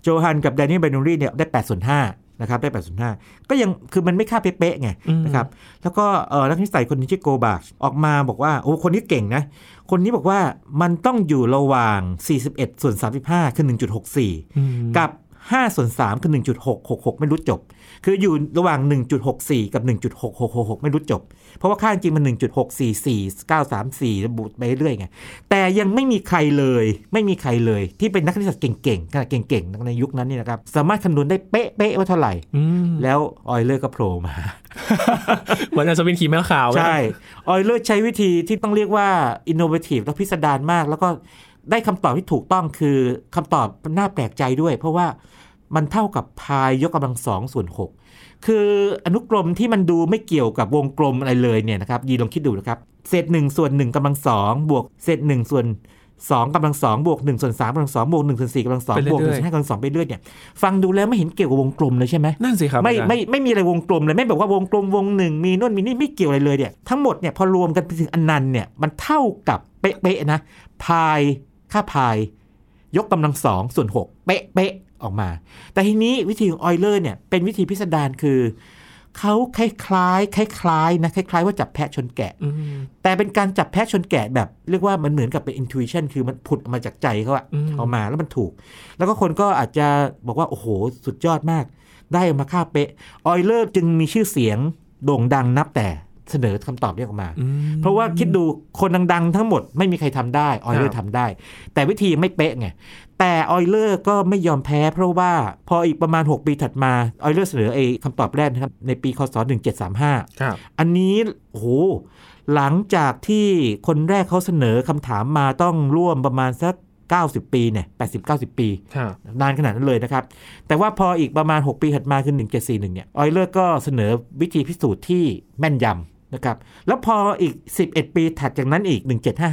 โจฮันกับแดเนียลเบนูรี่เนี่ยได้8ส่วน5 นะครับได้8ส่วน5ก็ยังคือมันไม่ค่าเป๊ะๆไงอืมนะครับแล้วก็เออนักนิสัยคนหนึงชื่อโกบาชออกมาบอกว่าโอ้คนนี้เก่งนะ คนนี้บอกว่ามันต้องอยู่ระหว่าง 41 ส่วน 35 คือ 1.64อืมกับ 5 ส่วน 3 คือ 1.666 ไม่รู้จบ คืออยู่ระหว่าง 1.64 กับ 1.6666 ไม่รู้จบ เพราะว่าค่าจริงมัน 1.644934 ระบุไปเรื่อยไง แต่ยังไม่มีใครเลย ไม่มีใครเลยที่เป็นนักคณิตศาสตร์เก่งๆขนาดเก่งๆ ในยุคนั้นนี่นะครับ สามารถคำนวณได้เป๊ะๆว่าเท่าไหร่อืมแล้วออยเลอร์ก็โผล่มาเหมือนอัศวินขี่ม้าขาว ใช่ ออยเลอร์ใช้วิธีที่ต้องเรียกว่าอินโนเวทีฟและพิสดารมาก แล้วก็ ได้คำตอบที่ถูกต้องคือคำตอบน่าแปลกใจด้วย เพราะว่ามันเท่ากับพายยกกำลังสองส่วนหกคืออนุกรมที่มันดูไม่เกี่ยวกับวงกลมอะไรเลยเนี่ยนะครับยีลองคิดดูนะครับ เศษหนึ่งส่วนหนึ่งกำลังสองบวกเศษหนึ่งส่วนสองกำลังสองบวกหนึ่งส่วนสามกำลังสองบวกหนึ่งส่วนสี่กำลังสองบวกหนึ่งส่วนห้ากำลังสองไปเรื่อยเนี่ยฟังดูแล้วไม่เห็นเกี่ยวกับวงกลมเลยใช่ไหมนั่นสิครับไม่อาจารย์ไม่ไม่มีอะไรวงกลมเลยไม่แบบว่าวงกลมวงหนึ่งมีโน่นมีนี่ไม่เกี่ยวอะไรเลยเนี่ยทั้งหมดเนี่ยพอรวมกันไปถึงอันนันต์เนี่ยมันเท่ากับเป๊ะๆนะพาย ค่าพาย ยกกำลังสองส่วนหกเป๊ะๆออกมา แต่ทีนี้วิธีของออยเลอร์เนี่ยเป็นวิธีพิสดารคือเขาคล้ายๆคล้ายๆนะคล้ายๆว่าจับแพะชนแกะอืมแต่เป็นการจับแพะชนแกะแบบ เรียกว่ามันเหมือนกับเป็น intuition คือมันผุดออกมาจากใจเขาอะอืมเอามาแล้วมันถูก แล้วก็คนก็อาจจะบอกว่า โอ้โห สุดยอดมาก ได้ออกมาค่าเป๊ะออยเลอร์จึงมีชื่อเสียงโด่งดังนับแต่ เสนอคำตอบนี้ออกมาอืมเพราะว่าคิดดูคนดังๆ ทั้งหมดไม่มีใครทำได้ออยเลอครัร์บทำได้ แต่วิธีไม่เป๊ะไงแต่ออยเลอร์ก็ไม่ยอมแพ้ เพราะว่าพออีกประมาณ 6 ปีถัดมาออยเลอร์เสนอไอ้คำตอบแรกนะครับในปีคศ1735ครับอันนี้โอ้โหหลังจากที่คนแรกเขาเสนอคำถามมาต้องร่วมประมาณสัก 90 ปีเนี่ย80 90 ปีครับนานขนาดนั้นเลยนะครับ แต่ว่าพออีกประมาณ 6 ปีถัดมาคือ 1741เนี่ยออยเลอร์ก็เสนอวิธีพิสูจน์ที่แม่นยำ นะครับแล้วพออีก 11 ปีถัดจากนั้นอีก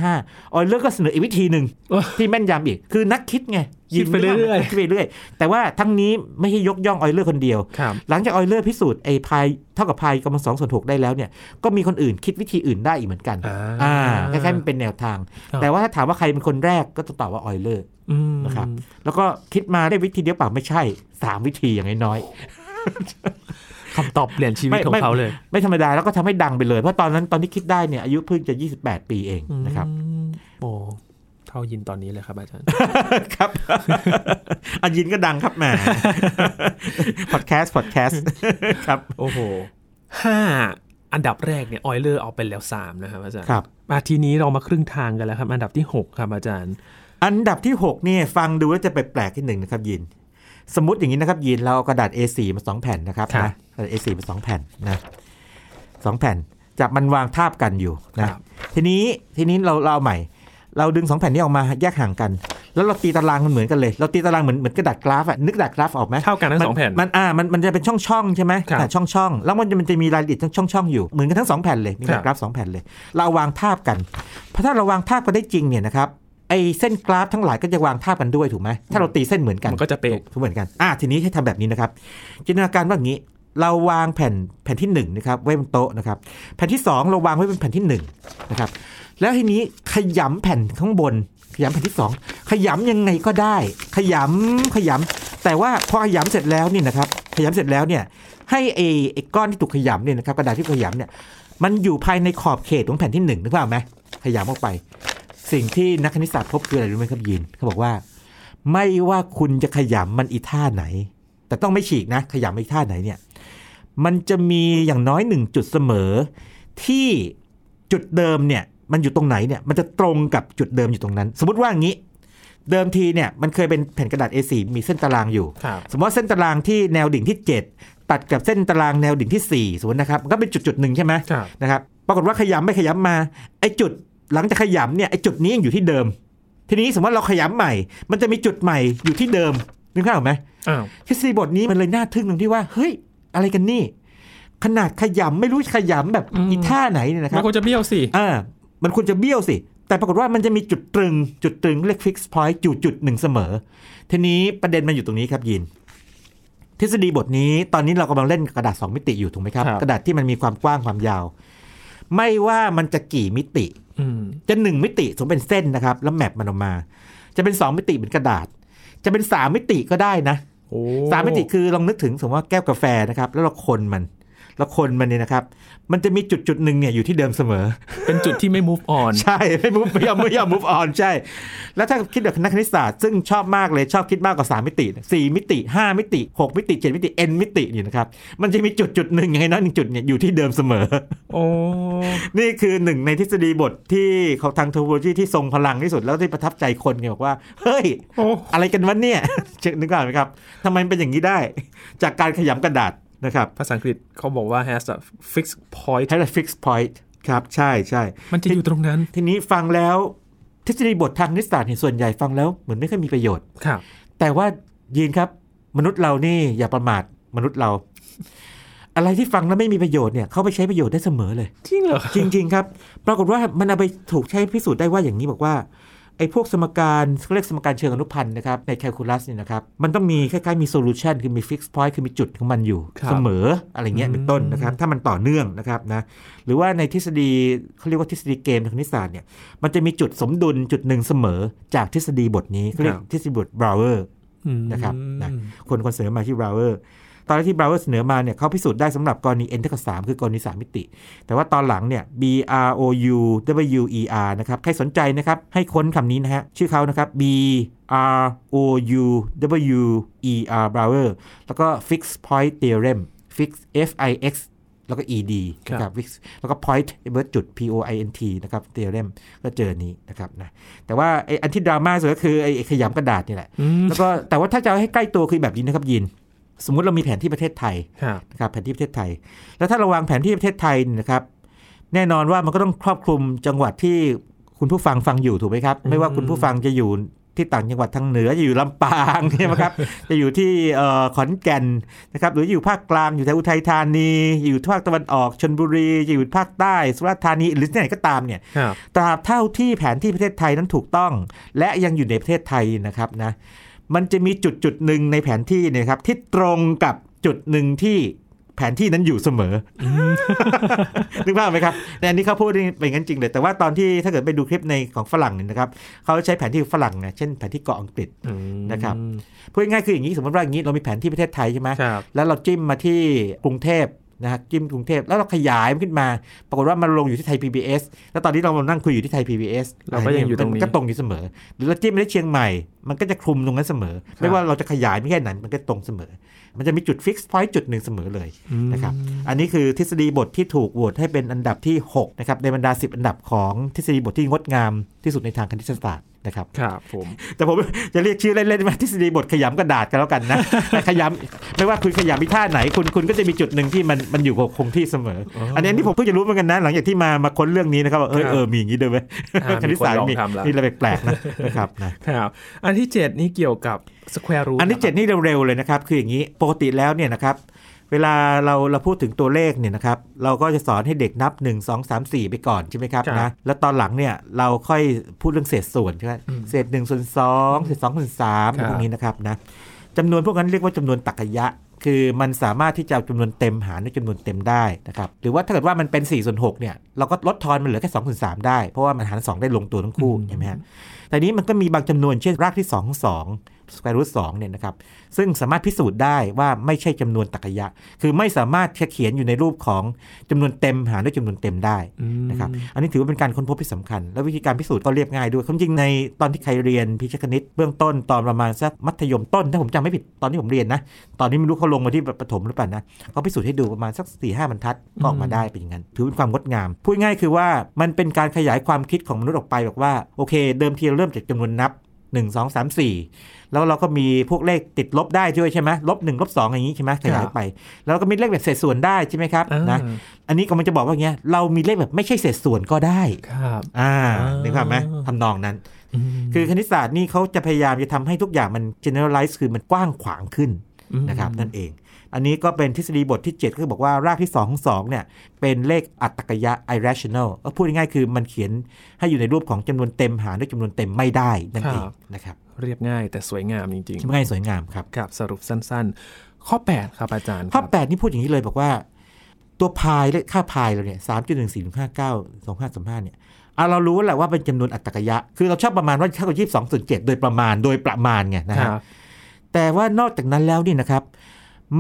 1755 ออยเลอร์ก็เสนออีกวิธีหนึ่งเออที่แม่นยำอีก คือนักคิดไงคิดไปเรื่อยๆคิดไปเรื่อยๆแต่ว่าทั้งนี้ไม่ใช่ยกย่องออยเลอร์คนเดียวครับหลังจากออยเลอร์พิสูจน์ไอ้พายเท่ากับพายกำลังสองส่วนหกได้แล้วเนี่ยก็มีคนอื่นคิดวิธีอื่นได้อีกเหมือนกันอ่าคล้ายๆมันเป็นแนวทางครับแต่ว่าถ้าถามว่าใครเป็นคนแรกก็ต้องตอบว่าออยเลอร์อืมนะครับแล้วก็คิดมาได้วิธีเดียวเปล่าไม่ใช่สามวิธีอย่างน้อย คำตอบเปลี่ยนชีวิตไม่ของไม่เขาเลยๆไม่ธรรมดาแล้วก็ทำให้ดังไปเลย เพราะตอนนั้นตอนที่คิดได้เนี่ยอายุเพิ่งจะ 28 ปีเองนะครับอืมโอ้เท่ายินตอนนี้เลยครับอาจารย์ ครับอายินก็ดังครับแหมพอดแคสต์พอดแคสต์ครับ โอ้โหห้าอันดับแรกเนี่ยออยเลอร์เอาไปแล้วสามนะครับอาจารย์ครับมาทีนี้เรามาครึ่งทางกันแล้วครับ อันดับที่หกครับอาจารย์ อันดับที่ 6 เนี่ยฟังดูแล้วจะแปลกๆที่หนึ่งนะครับยิน สมมติอย่างนี้นะครับยินเราเอากระดาษ A4 มาสองแผ่นนะครับครับนะกระดาษ A4 มาสองแผ่นนะสองแผ่นจับมันวางทาบกันอยู่นะครับทีนี้ทีนี้เราเราเอาใหม่ เราดึงสองแผ่นนี้ออกมาแยกห่างกัน แล้วเราตีตารางมันเหมือนกันเลย เราตีตารางเหมือนเหมือนกระดาษกราฟอะนึกกระดาษกราฟออกไหมเท่ากันทั้งสองแผ่นมันอ่ามันมันจะเป็นช่องช่องๆใช่ไหมครับอ่าช่องช่องๆแล้วมันจะมันจะมีรายละเอียดทั้งช่องช่องๆอยู่เหมือนกันทั้งสองแผ่นเลยมีกระดาษครับกราฟสองแผ่นเลย เราเอาวางทาบกันเพราะถ้าเราวางทาบกันได้จริงเนี่ยนะครับไอ้ เส้นกราฟทั้งหลายก็จะวางทาบกันด้วยถูกไหมถ้าเราตีเส้นเหมือนกันมันก็จะเป๊ะถูกเหมือนกันอ่าทีนี้ให้ทำแบบนี้นะครับจินตนาการว่าอย่างนี้ เราวางแผ่นแผ่นที่หนึ่งนะครับไว้บนโต๊ะนะครับ แผ่นที่สองเราวางไว้เป็นแผ่นที่หนึ่งนะครับแล้วทีนี้ขยำแผ่นข้างบน ขยำแผ่นที่สองขยำยังไงก็ได้ ขยำขยำแต่ว่าพอขยำเสร็จแล้วนี่นะครับขยำเสร็จแล้วเนี่ยให้ไอ้ไอ้ก้อนที่ถูกขยำเนี่ยนะครับกระดาษที่ขยำเนี่ยมันอยู่ภายในขอบเขตของแผ่นที่หนึ่งนึกภาพไหมขยำออกไป สิ่งที่นักคณิตศาสตร์พบคืออะไรรู้ไหมครับยินเขาบอกว่า ไม่ว่าคุณจะขยำมันอีท่าไหน แต่ต้องไม่ฉีกนะ ขยำอีท่าไหนเนี่ย มันจะมีอย่างน้อยหนึ่งจุดเสมอ ที่จุดเดิมเนี่ย มันอยู่ตรงไหนเนี่ย มันจะตรงกับจุดเดิมอยู่ตรงนั้น สมมติว่าอย่างนี้ เดิมทีเนี่ยมันเคยเป็นแผ่นกระดาษ A4 มีเส้นตารางอยู่ครับสมมติว่าเส้นตารางที่แนวดิ่งที่ 7 ตัดกับเส้นตารางแนวดิ่งที่4สมมตินะครับมันก็เป็นจุดจุดๆหนึ่งใช่ไหมครับนะครับปรากฏว่าขยำไม่ขยำมาไอ้จุด หลังจากขยำเนี่ยไอ้จุดนี้ยังอยู่ที่เดิม ทีนี้สมมติว่าเราขยำใหม่ มันจะมีจุดใหม่อยู่ที่เดิมนึกภาพออกไหมอ้าวทฤษฎีบทนี้มันเลยน่าทึ่งตรงที่ว่าเฮ้ยอะไรกันนี่ ขนาดขยำไม่รู้ขยำแบบอีท่าไหนเนี่ยนะคมัรันบควรจะเบี้ยวสิอ่ามันควรจะเบี้ยวสิแต่ปรากฏว่ามันจะมีจุดตรึง จุดตรึงเรียกฟิกซ์พอยต์จุดจุดหนึ่งเสมอ ทีนี้ประเด็นมันอยู่ตรงนี้ครับยิน ทฤษฎีบทนี้ตอนนี้เรากำลังเล่นกับกระดาษ 2 มิติอยู่ถูกไหมครับครับ กระดาษที่มันมีความกว้างความยาว ไม่ว่ามันจะกี่มิติอืม จะหนึ่งมิติสมมติเป็นเส้นนะครับ แล้วแมปมันออกมา จะเป็นสองมิติเป็นกระดาษ จะเป็นสามมิติก็ได้นะโอ้สามมิติคือลองนึกถึงสมมติว่าแก้วกาแฟนะครับ แล้วเราคนมัน เราคนมันเนี่ยนะครับ มันจะมีจุดจุดหนึ่งเนี่ยอยู่ที่เดิมเสมอ เป็นจุดที่ไม่ move on ใช่ไม่มุฟไม่ยอมไม่ยอมมุฟออนใช่ แล้วถ้าคิดแบบนักคณิตศาสตร์ซึ่งชอบมากเลยชอบคิดมากกว่า 3 มิติ 4 มิติ 5 มิติ 6 มิติ 7 มิติ n มิตินี่นะครับมันจะมีจุดจุดหนึ่งยังไงน้อยหนึ่งจุดเนี่ยอยู่ที่เดิมเสมอโอ้นี่คือหนึ่งในทฤษฎีบทที่เขาทางเทคโนโลยีที่ทรงพลังที่สุดแล้วที่ประทับใจคนไงบอกว่าเฮ้ยโอ้อะไรกันวะเนี่ยเช็คนึกออกไหมครับทำไมมันเป็นอย่างนี้ได้ จากการขยำกระดาษ นะครับภาษาอังกฤษเขาบอกว่า has a fixed point ใช้ fixed point ครับ ใช่ใช่มันจะอยู่ตรงนั้น ทีนี้ฟังแล้วทฤษฎีบททางคณิตศาสตร์เนี่ยส่วนใหญ่ฟังแล้วเหมือนไม่ค่อยมีประโยชน์ครับ แต่ว่ายินครับมนุษย์เรานี่อย่าประมาทมนุษย์เรา อะไรที่ฟังแล้วไม่มีประโยชน์เนี่ยเข้าไปใช้ประโยชน์ได้เสมอเลย จริงเหรอจริง ๆ ครับ ปรากฏว่ามันเอาไปถูกใช้พิสูจน์ได้ว่าอย่างนี้บอกว่า ไอ้พวกสมการเขาเรียกสมการเชิงอนุพันธ์นะครับในแคลคูลัสเนี่ยนะครับมันต้องมีคล้ายๆมี solution คือมี fixed point คือมีจุดของมันอยู่ครับเสมออะไรเงี้ยเป็นต้นนะครับถ้ามันต่อเนื่องนะครับนะหรือว่าในทฤษฎีเขาเรียกว่าทฤษฎีเกมทางคณิตศาสตร์เนี่ยมันจะมีจุดสมดุลจุดหนึ่งเสมอจากทฤษฎีบทนี้เขาเรียกครับทฤษฎีบทบราวเวอร์อืมนะครับนะคนคนเสนอมาที่บราวเวอร์ ตอนแรกที่บราวเวอร์เสนอมาเนี่ยเขาพิสูจน์ได้สำหรับกรณี n เท่ากับ3คือกรณี 3 มิติ แต่ว่าตอนหลังเนี่ย b r o u w e r นะครับใครสนใจนะครับให้ค้นคำนี้นะฮะชื่อเขานะครับ b r o u w e r brouwer แล้วก็ fix point theorem fix f i x แล้วก็ ed นะครับ fix แล้วก็ point เบิร์จุด p o i n t นะครับ theorem ก็เจอนี้นะครับนะแต่ว่าไอ้อันที่ดราม่าสุดก็คือไอ้ไอ้ขยำกระดาษนี่แหละอืมแล้วก็แต่ว่าถ้าจะเอาให้ใกล้ตัวคือแบบนี้นะครับยิน สมมุติเรามีแผนที่ประเทศไทยครับนะครับแผนที่ประเทศไทย แล้วถ้าเราวางแผนที่ประเทศไทยเนี่ยนะครับ แน่นอนว่ามันก็ต้องครอบคลุมจังหวัดที่คุณผู้ฟังฟังอยู่ถูกไหมครับ ไม่ว่าคุณผู้ฟังจะอยู่ที่ต่างจังหวัดทางเหนือจะอยู่ลำปางใช่ไหมครับ จะอยู่ที่เอ่อขอนแก่นนะครับ หรืออยู่ภาคกลางอยู่แถวอุทัยธานี อยู่ภาคตะวันออกชนบุรีจะอยู่ภาคใต้สุราษฎร์ธานีหรือที่ไหนก็ตามเนี่ยครับตราบเท่าที่แผนที่ประเทศไทยนั้นถูกต้อง และยังอยู่ในประเทศไทยนะครับนะ มันจะมีจุดจุดหนึ่งในแผนที่เนี่ยครับที่ตรงกับจุดหนึ่งที่แผนที่นั้นอยู่เสมออนึกภาพไหมครับแต่อันนี้เขาพูดนี่เป็นงั้นจริงเลย แต่ว่าตอนที่ถ้าเกิดไปดูคลิปในของฝรั่งเนี่ยนะครับ เขาใช้แผนที่ฝรั่งนะเช่นแผนที่เกาะอังกฤษอืมนะครับ พูดง่ายๆคืออย่างนี้ สมมติว่าอย่างนี้เรามีแผนที่ประเทศไทยใช่ไหมครับแล้วเราจิ้มมาที่กรุงเทพ นะฮะจิ้มกรุงเทพแล้วเราขยายมันขึ้นมา ปรากฏว่ามันลงอยู่ที่ไทย PBS แล้วตอนนี้เรามานั่งคุยอยู่ที่ไทย PBS เราก็ยังอยู่ตรงนี้มัก็ตรงอยู่เสมอ หรือเราจิ้มไปที่เชียงใหม่ มันก็จะคลุมตรงนั้นเสมอ ไม่ว่าเราจะขยายไม่แค่ไหนมันก็ตรงเสมอ มันจะมีจุด fixed point จุดหนึ่งเสมอเลยนะครับอันนี้คือทฤษฎีบทที่ถูกโหวตให้เป็นอันดับที่6นะครับในบรรดา 10 อันดับของทฤษฎีบทที่งดงามที่สุดในทางคณิตศาสตร์ นะครับครับผมแต่ผมจะเรียกชื่อเล่นๆมาทฤษฎีบทขยำกระดาษกันแล้วกันนะแต่ขยำไม่ว่าคุณขยำมีท่าไหนคุณคุณก็จะมีจุดหนึ่งที่มันมันอยู่คงที่เสมอ อันนี้อันนี้ผมเพิ่งจะรู้เหมือนกันนะ หลังจากที่มามาค้นเรื่องนี้นะครับว่าเออครับเออมีอย่างนี้ด้วยไหมอ่าคณิตศาสตร์มีมีคนลองทำแล้วมีอะไรแปลกๆนะนะครับนะครับอันที่เจ็ดนี่เกี่ยวกับ square root อันที่เจ็ดนี่เร็วๆเลยนะครับ คืออย่างนี้ปกติแล้วเนี่ยนะครับ เวลาเราเราพูดถึงตัวเลขเนี่ยนะครับเราก็จะสอนให้เด็กนับ 1 2 3 4 ไปก่อนใช่ไหมครับครับนะแล้วตอนหลังเนี่ยเราค่อยพูดเรื่องเศษส่วนใช่ไหมอืมเศษ1ส่วน2เศษ2ส่วน3ครับพวกนี้นะครับนะจำนวนพวกนั้นเรียกว่าจำนวนตรรกะยะ คือมันสามารถที่จะเอาจำนวนเต็มหารด้วยจำนวนเต็มได้นะครับหรือว่าถ้าเกิดว่ามันเป็น4ส่วน6เนี่ยเราก็ลดทอนมันเหลือแค่2ส่วน3ได้ เพราะว่ามันหาร2ได้ลงตัวทั้งคู่ใช่ไหมฮะแต่นี้มันก็มีบางจำนวนเช่นรากที่2ของ2 square root 2เนี่ยนะครับซึ่งสามารถพิสูจน์ได้ว่าไม่ใช่จำนวนตรรกะยะคือไม่สามารถเขียนอยู่ในรูปของจำนวนเต็มหารด้วยจำนวนเต็มได้นะครับอันนี้ถือว่าเป็นการค้นพบที่สำคัญ และวิธีการพิสูจน์ก็เรียบง่ายด้วยความจริงในตอนที่ใครเรียนพิชคณิตเบื้องต้นตอนประมาณสักมัธยมต้นถ้าผมจำไม่ผิดตอนที่ผมเรียนนะตอนนี้ไม่รู้เขาลงมาที่ประถมหรือเปล่านะเขาพิสูจน์ให้ดูประมาณสัก4ี่ห้าบรรทัดก็ออกมาได้เป็นอย่างนั้นถือเป็นความงดงาม พูดง่ายคือว่ามันเป็นการขยายความคิดของมนุษย์ออกไปบอกว่าโอเค เดิมทีเราเริ่มจากจำนวนนับ 1 2 3 4 แล้วเราก็มีพวกเลขติดลบได้ด้วยใช่ไหมลบ1ลบ2อย่างนี้ใช่ไหมขยายไป แล้วก็มีเลขแบบเศษส่วนได้ใช่ไหมครับอ่านะอันนี้ก็มันจะบอกว่าอย่างเงี้ยเรามีเลขแบบไม่ใช่เศษส่วนก็ได้ครับอ่าอ่านึกภาพไหมทำนองนั้นมคือคณิตศาสตร์นี่เขาจะพยายามจะทำให้ทุกอย่างมัน generalize คือมันกว้างขวางขึ้นมนะครับนั่นเอง อันนี้ก็เป็นทฤษฎีบทที่7ก็คือบอกว่ารากที่ 2 ของ 2 เนี่ย เป็นเลขอัตตกยะ irrational ก็พูดง่ายๆคือมันเขียนให้อยู่ในรูปของจำนวนเต็มหารด้วยจำนวนเต็มไม่ได้นั่นเองนะครับ เรียบง่ายแต่สวยงามจริงง่ายสวยงามครับๆครับสรุปสั้น ๆ ข้อ 8 ครับอาจารย์ข้อครับ8นี่พูดอย่างนี้เลยบอกว่า ตัวพายเลขค่าพายเราเนี่ยสามจุดหนึ่งสี่ห้าเก้าสองห้าสามห้าเนี่ยอะเรารู้แหละว่าเป็นจำนวนอัตตกยะ คือเราชอบประมาณว่าเท่ากับยี่สิบสองส่วนเจ็ดโดยประมาณโดยประมาณไงนะคฮะรับแต่ว่านอกจากนั้นแล้วนี่นะครับ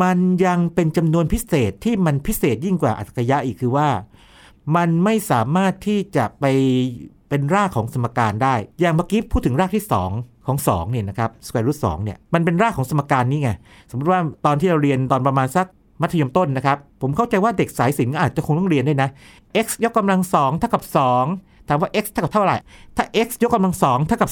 มันยังเป็นจำนวนพิเศษที่มันพิเศษยิ่งกว่าอัตตกยะอีกคือว่า มันไม่สามารถที่จะไป เป็นรากของสมการได้ อย่างเมื่อกี้พูดถึงรากที่ 2 ของ2เนี่ยนะครับสแควร์รูทสเนี่ยมันเป็นรากของสมการนี้ไงสมมติว่าตอนที่เราเรียนตอนประมาณสักมัธยมต้นนะครับ ผมเข้าใจว่าเด็กสายศิลป์อาจจะคงต้องเรียนด้วยนะ x ยกกำลัง2เท่ากับ 2 ถามว่า x เท่ากับเท่าไหร่ ถ้า x ยกกำลัง2เท่ากับ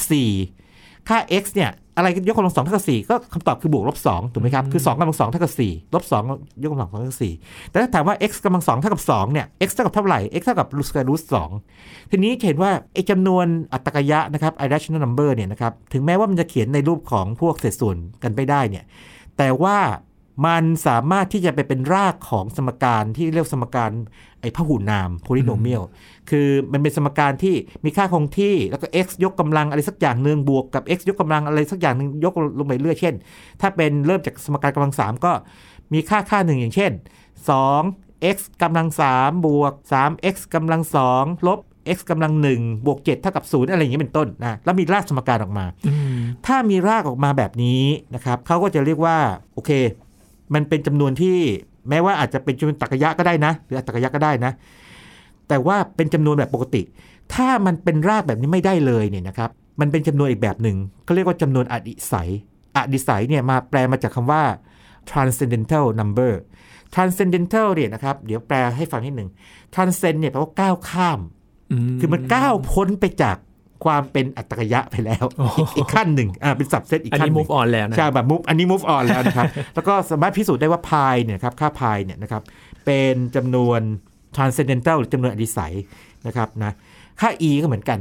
4 ค่า x เนี่ย อะไรยกกำลังสองเท่ากับสี่ก็คำตอบคือบวกลบสองถูกไหมครับ คือสองกำลังสองเท่ากับสี่ลบสองยกกำลังสองเท่ากับสี่แต่ถ้าถามว่า x กำลังสองเท่ากับสองเนี่ย x เท่ากับเท่าไหร่ x เท่ากับ root square root สองทีนี้จะเห็นว่าไอ้จำนวนอัตตกยะนะครับ irrational number เนี่ยนะครับ ถึงแม้ว่ามันจะเขียนในรูปของพวกเศษส่วนกันไปได้เนี่ย แต่ว่า มันสามารถที่จะไปเป็นรากของสมการที่เรียกสมการไอ้พหุนาม polynomial คือมันเป็นสมการที่มีค่าคงที่แล้วก็ x ยกกำลังอะไรสักอย่างหนึ่งบวกกับ x ยกกำลังอะไรสักอย่างหนึ่งยกลงไปเรื่อยเช่น ถ้าเป็นเริ่มจากสมการกำลัง 3 ก็มีค่าค่าหนึ่งอย่างเช่น 2 x กำลัง 3 บวก 3 x กำลัง 2 ลบ x กำลัง 1 บวก 7 เท่ากับ 0 อะไรอย่างนี้เป็นต้นนะแล้วมีรากสมการออกมาอืมถ้ามีรากออกมาแบบนี้นะครับเขาก็จะเรียกว่าโอเค มันเป็นจำนวนที่แม้ว่าอาจจะเป็นจำนวนตรรกะยะก็ได้นะ หรืออัตตรกะยะก็ได้นะ แต่ว่าเป็นจำนวนแบบปกติ ถ้ามันเป็นรากแบบนี้ไม่ได้เลยเนี่ยนะครับ มันเป็นจำนวนอีกแบบหนึ่งเขาเรียกว่าจำนวนอดิสัยอดิสัยเนี่ยมาแปลมาจากคำว่า transcendental number transcendental เนี่ยนะครับ เดี๋ยวแปลให้ฟังนิดหนึ่ง transcend เนี่ยแปลว่าก้าวข้าม คือมันก้าวพ้นไปจาก ความเป็นอัตตกยะไปแล้วโอ้อีกอีกขั้นหนึ่งอ่าเป็นสับเซตอีกอันขั้นนี้หนึ่ move ง on แล้วนะใช่แบบ move อันนี้ move on แล้วนะครับ แล้วก็สามารถพิสูจน์ได้ว่าพายเนี่ยครับค่าพายเนี่ยนะครับเป็นจำนวน transcendental หรือจำนวนอดิสัยนะครับนะค่า e ก็เหมือนกัน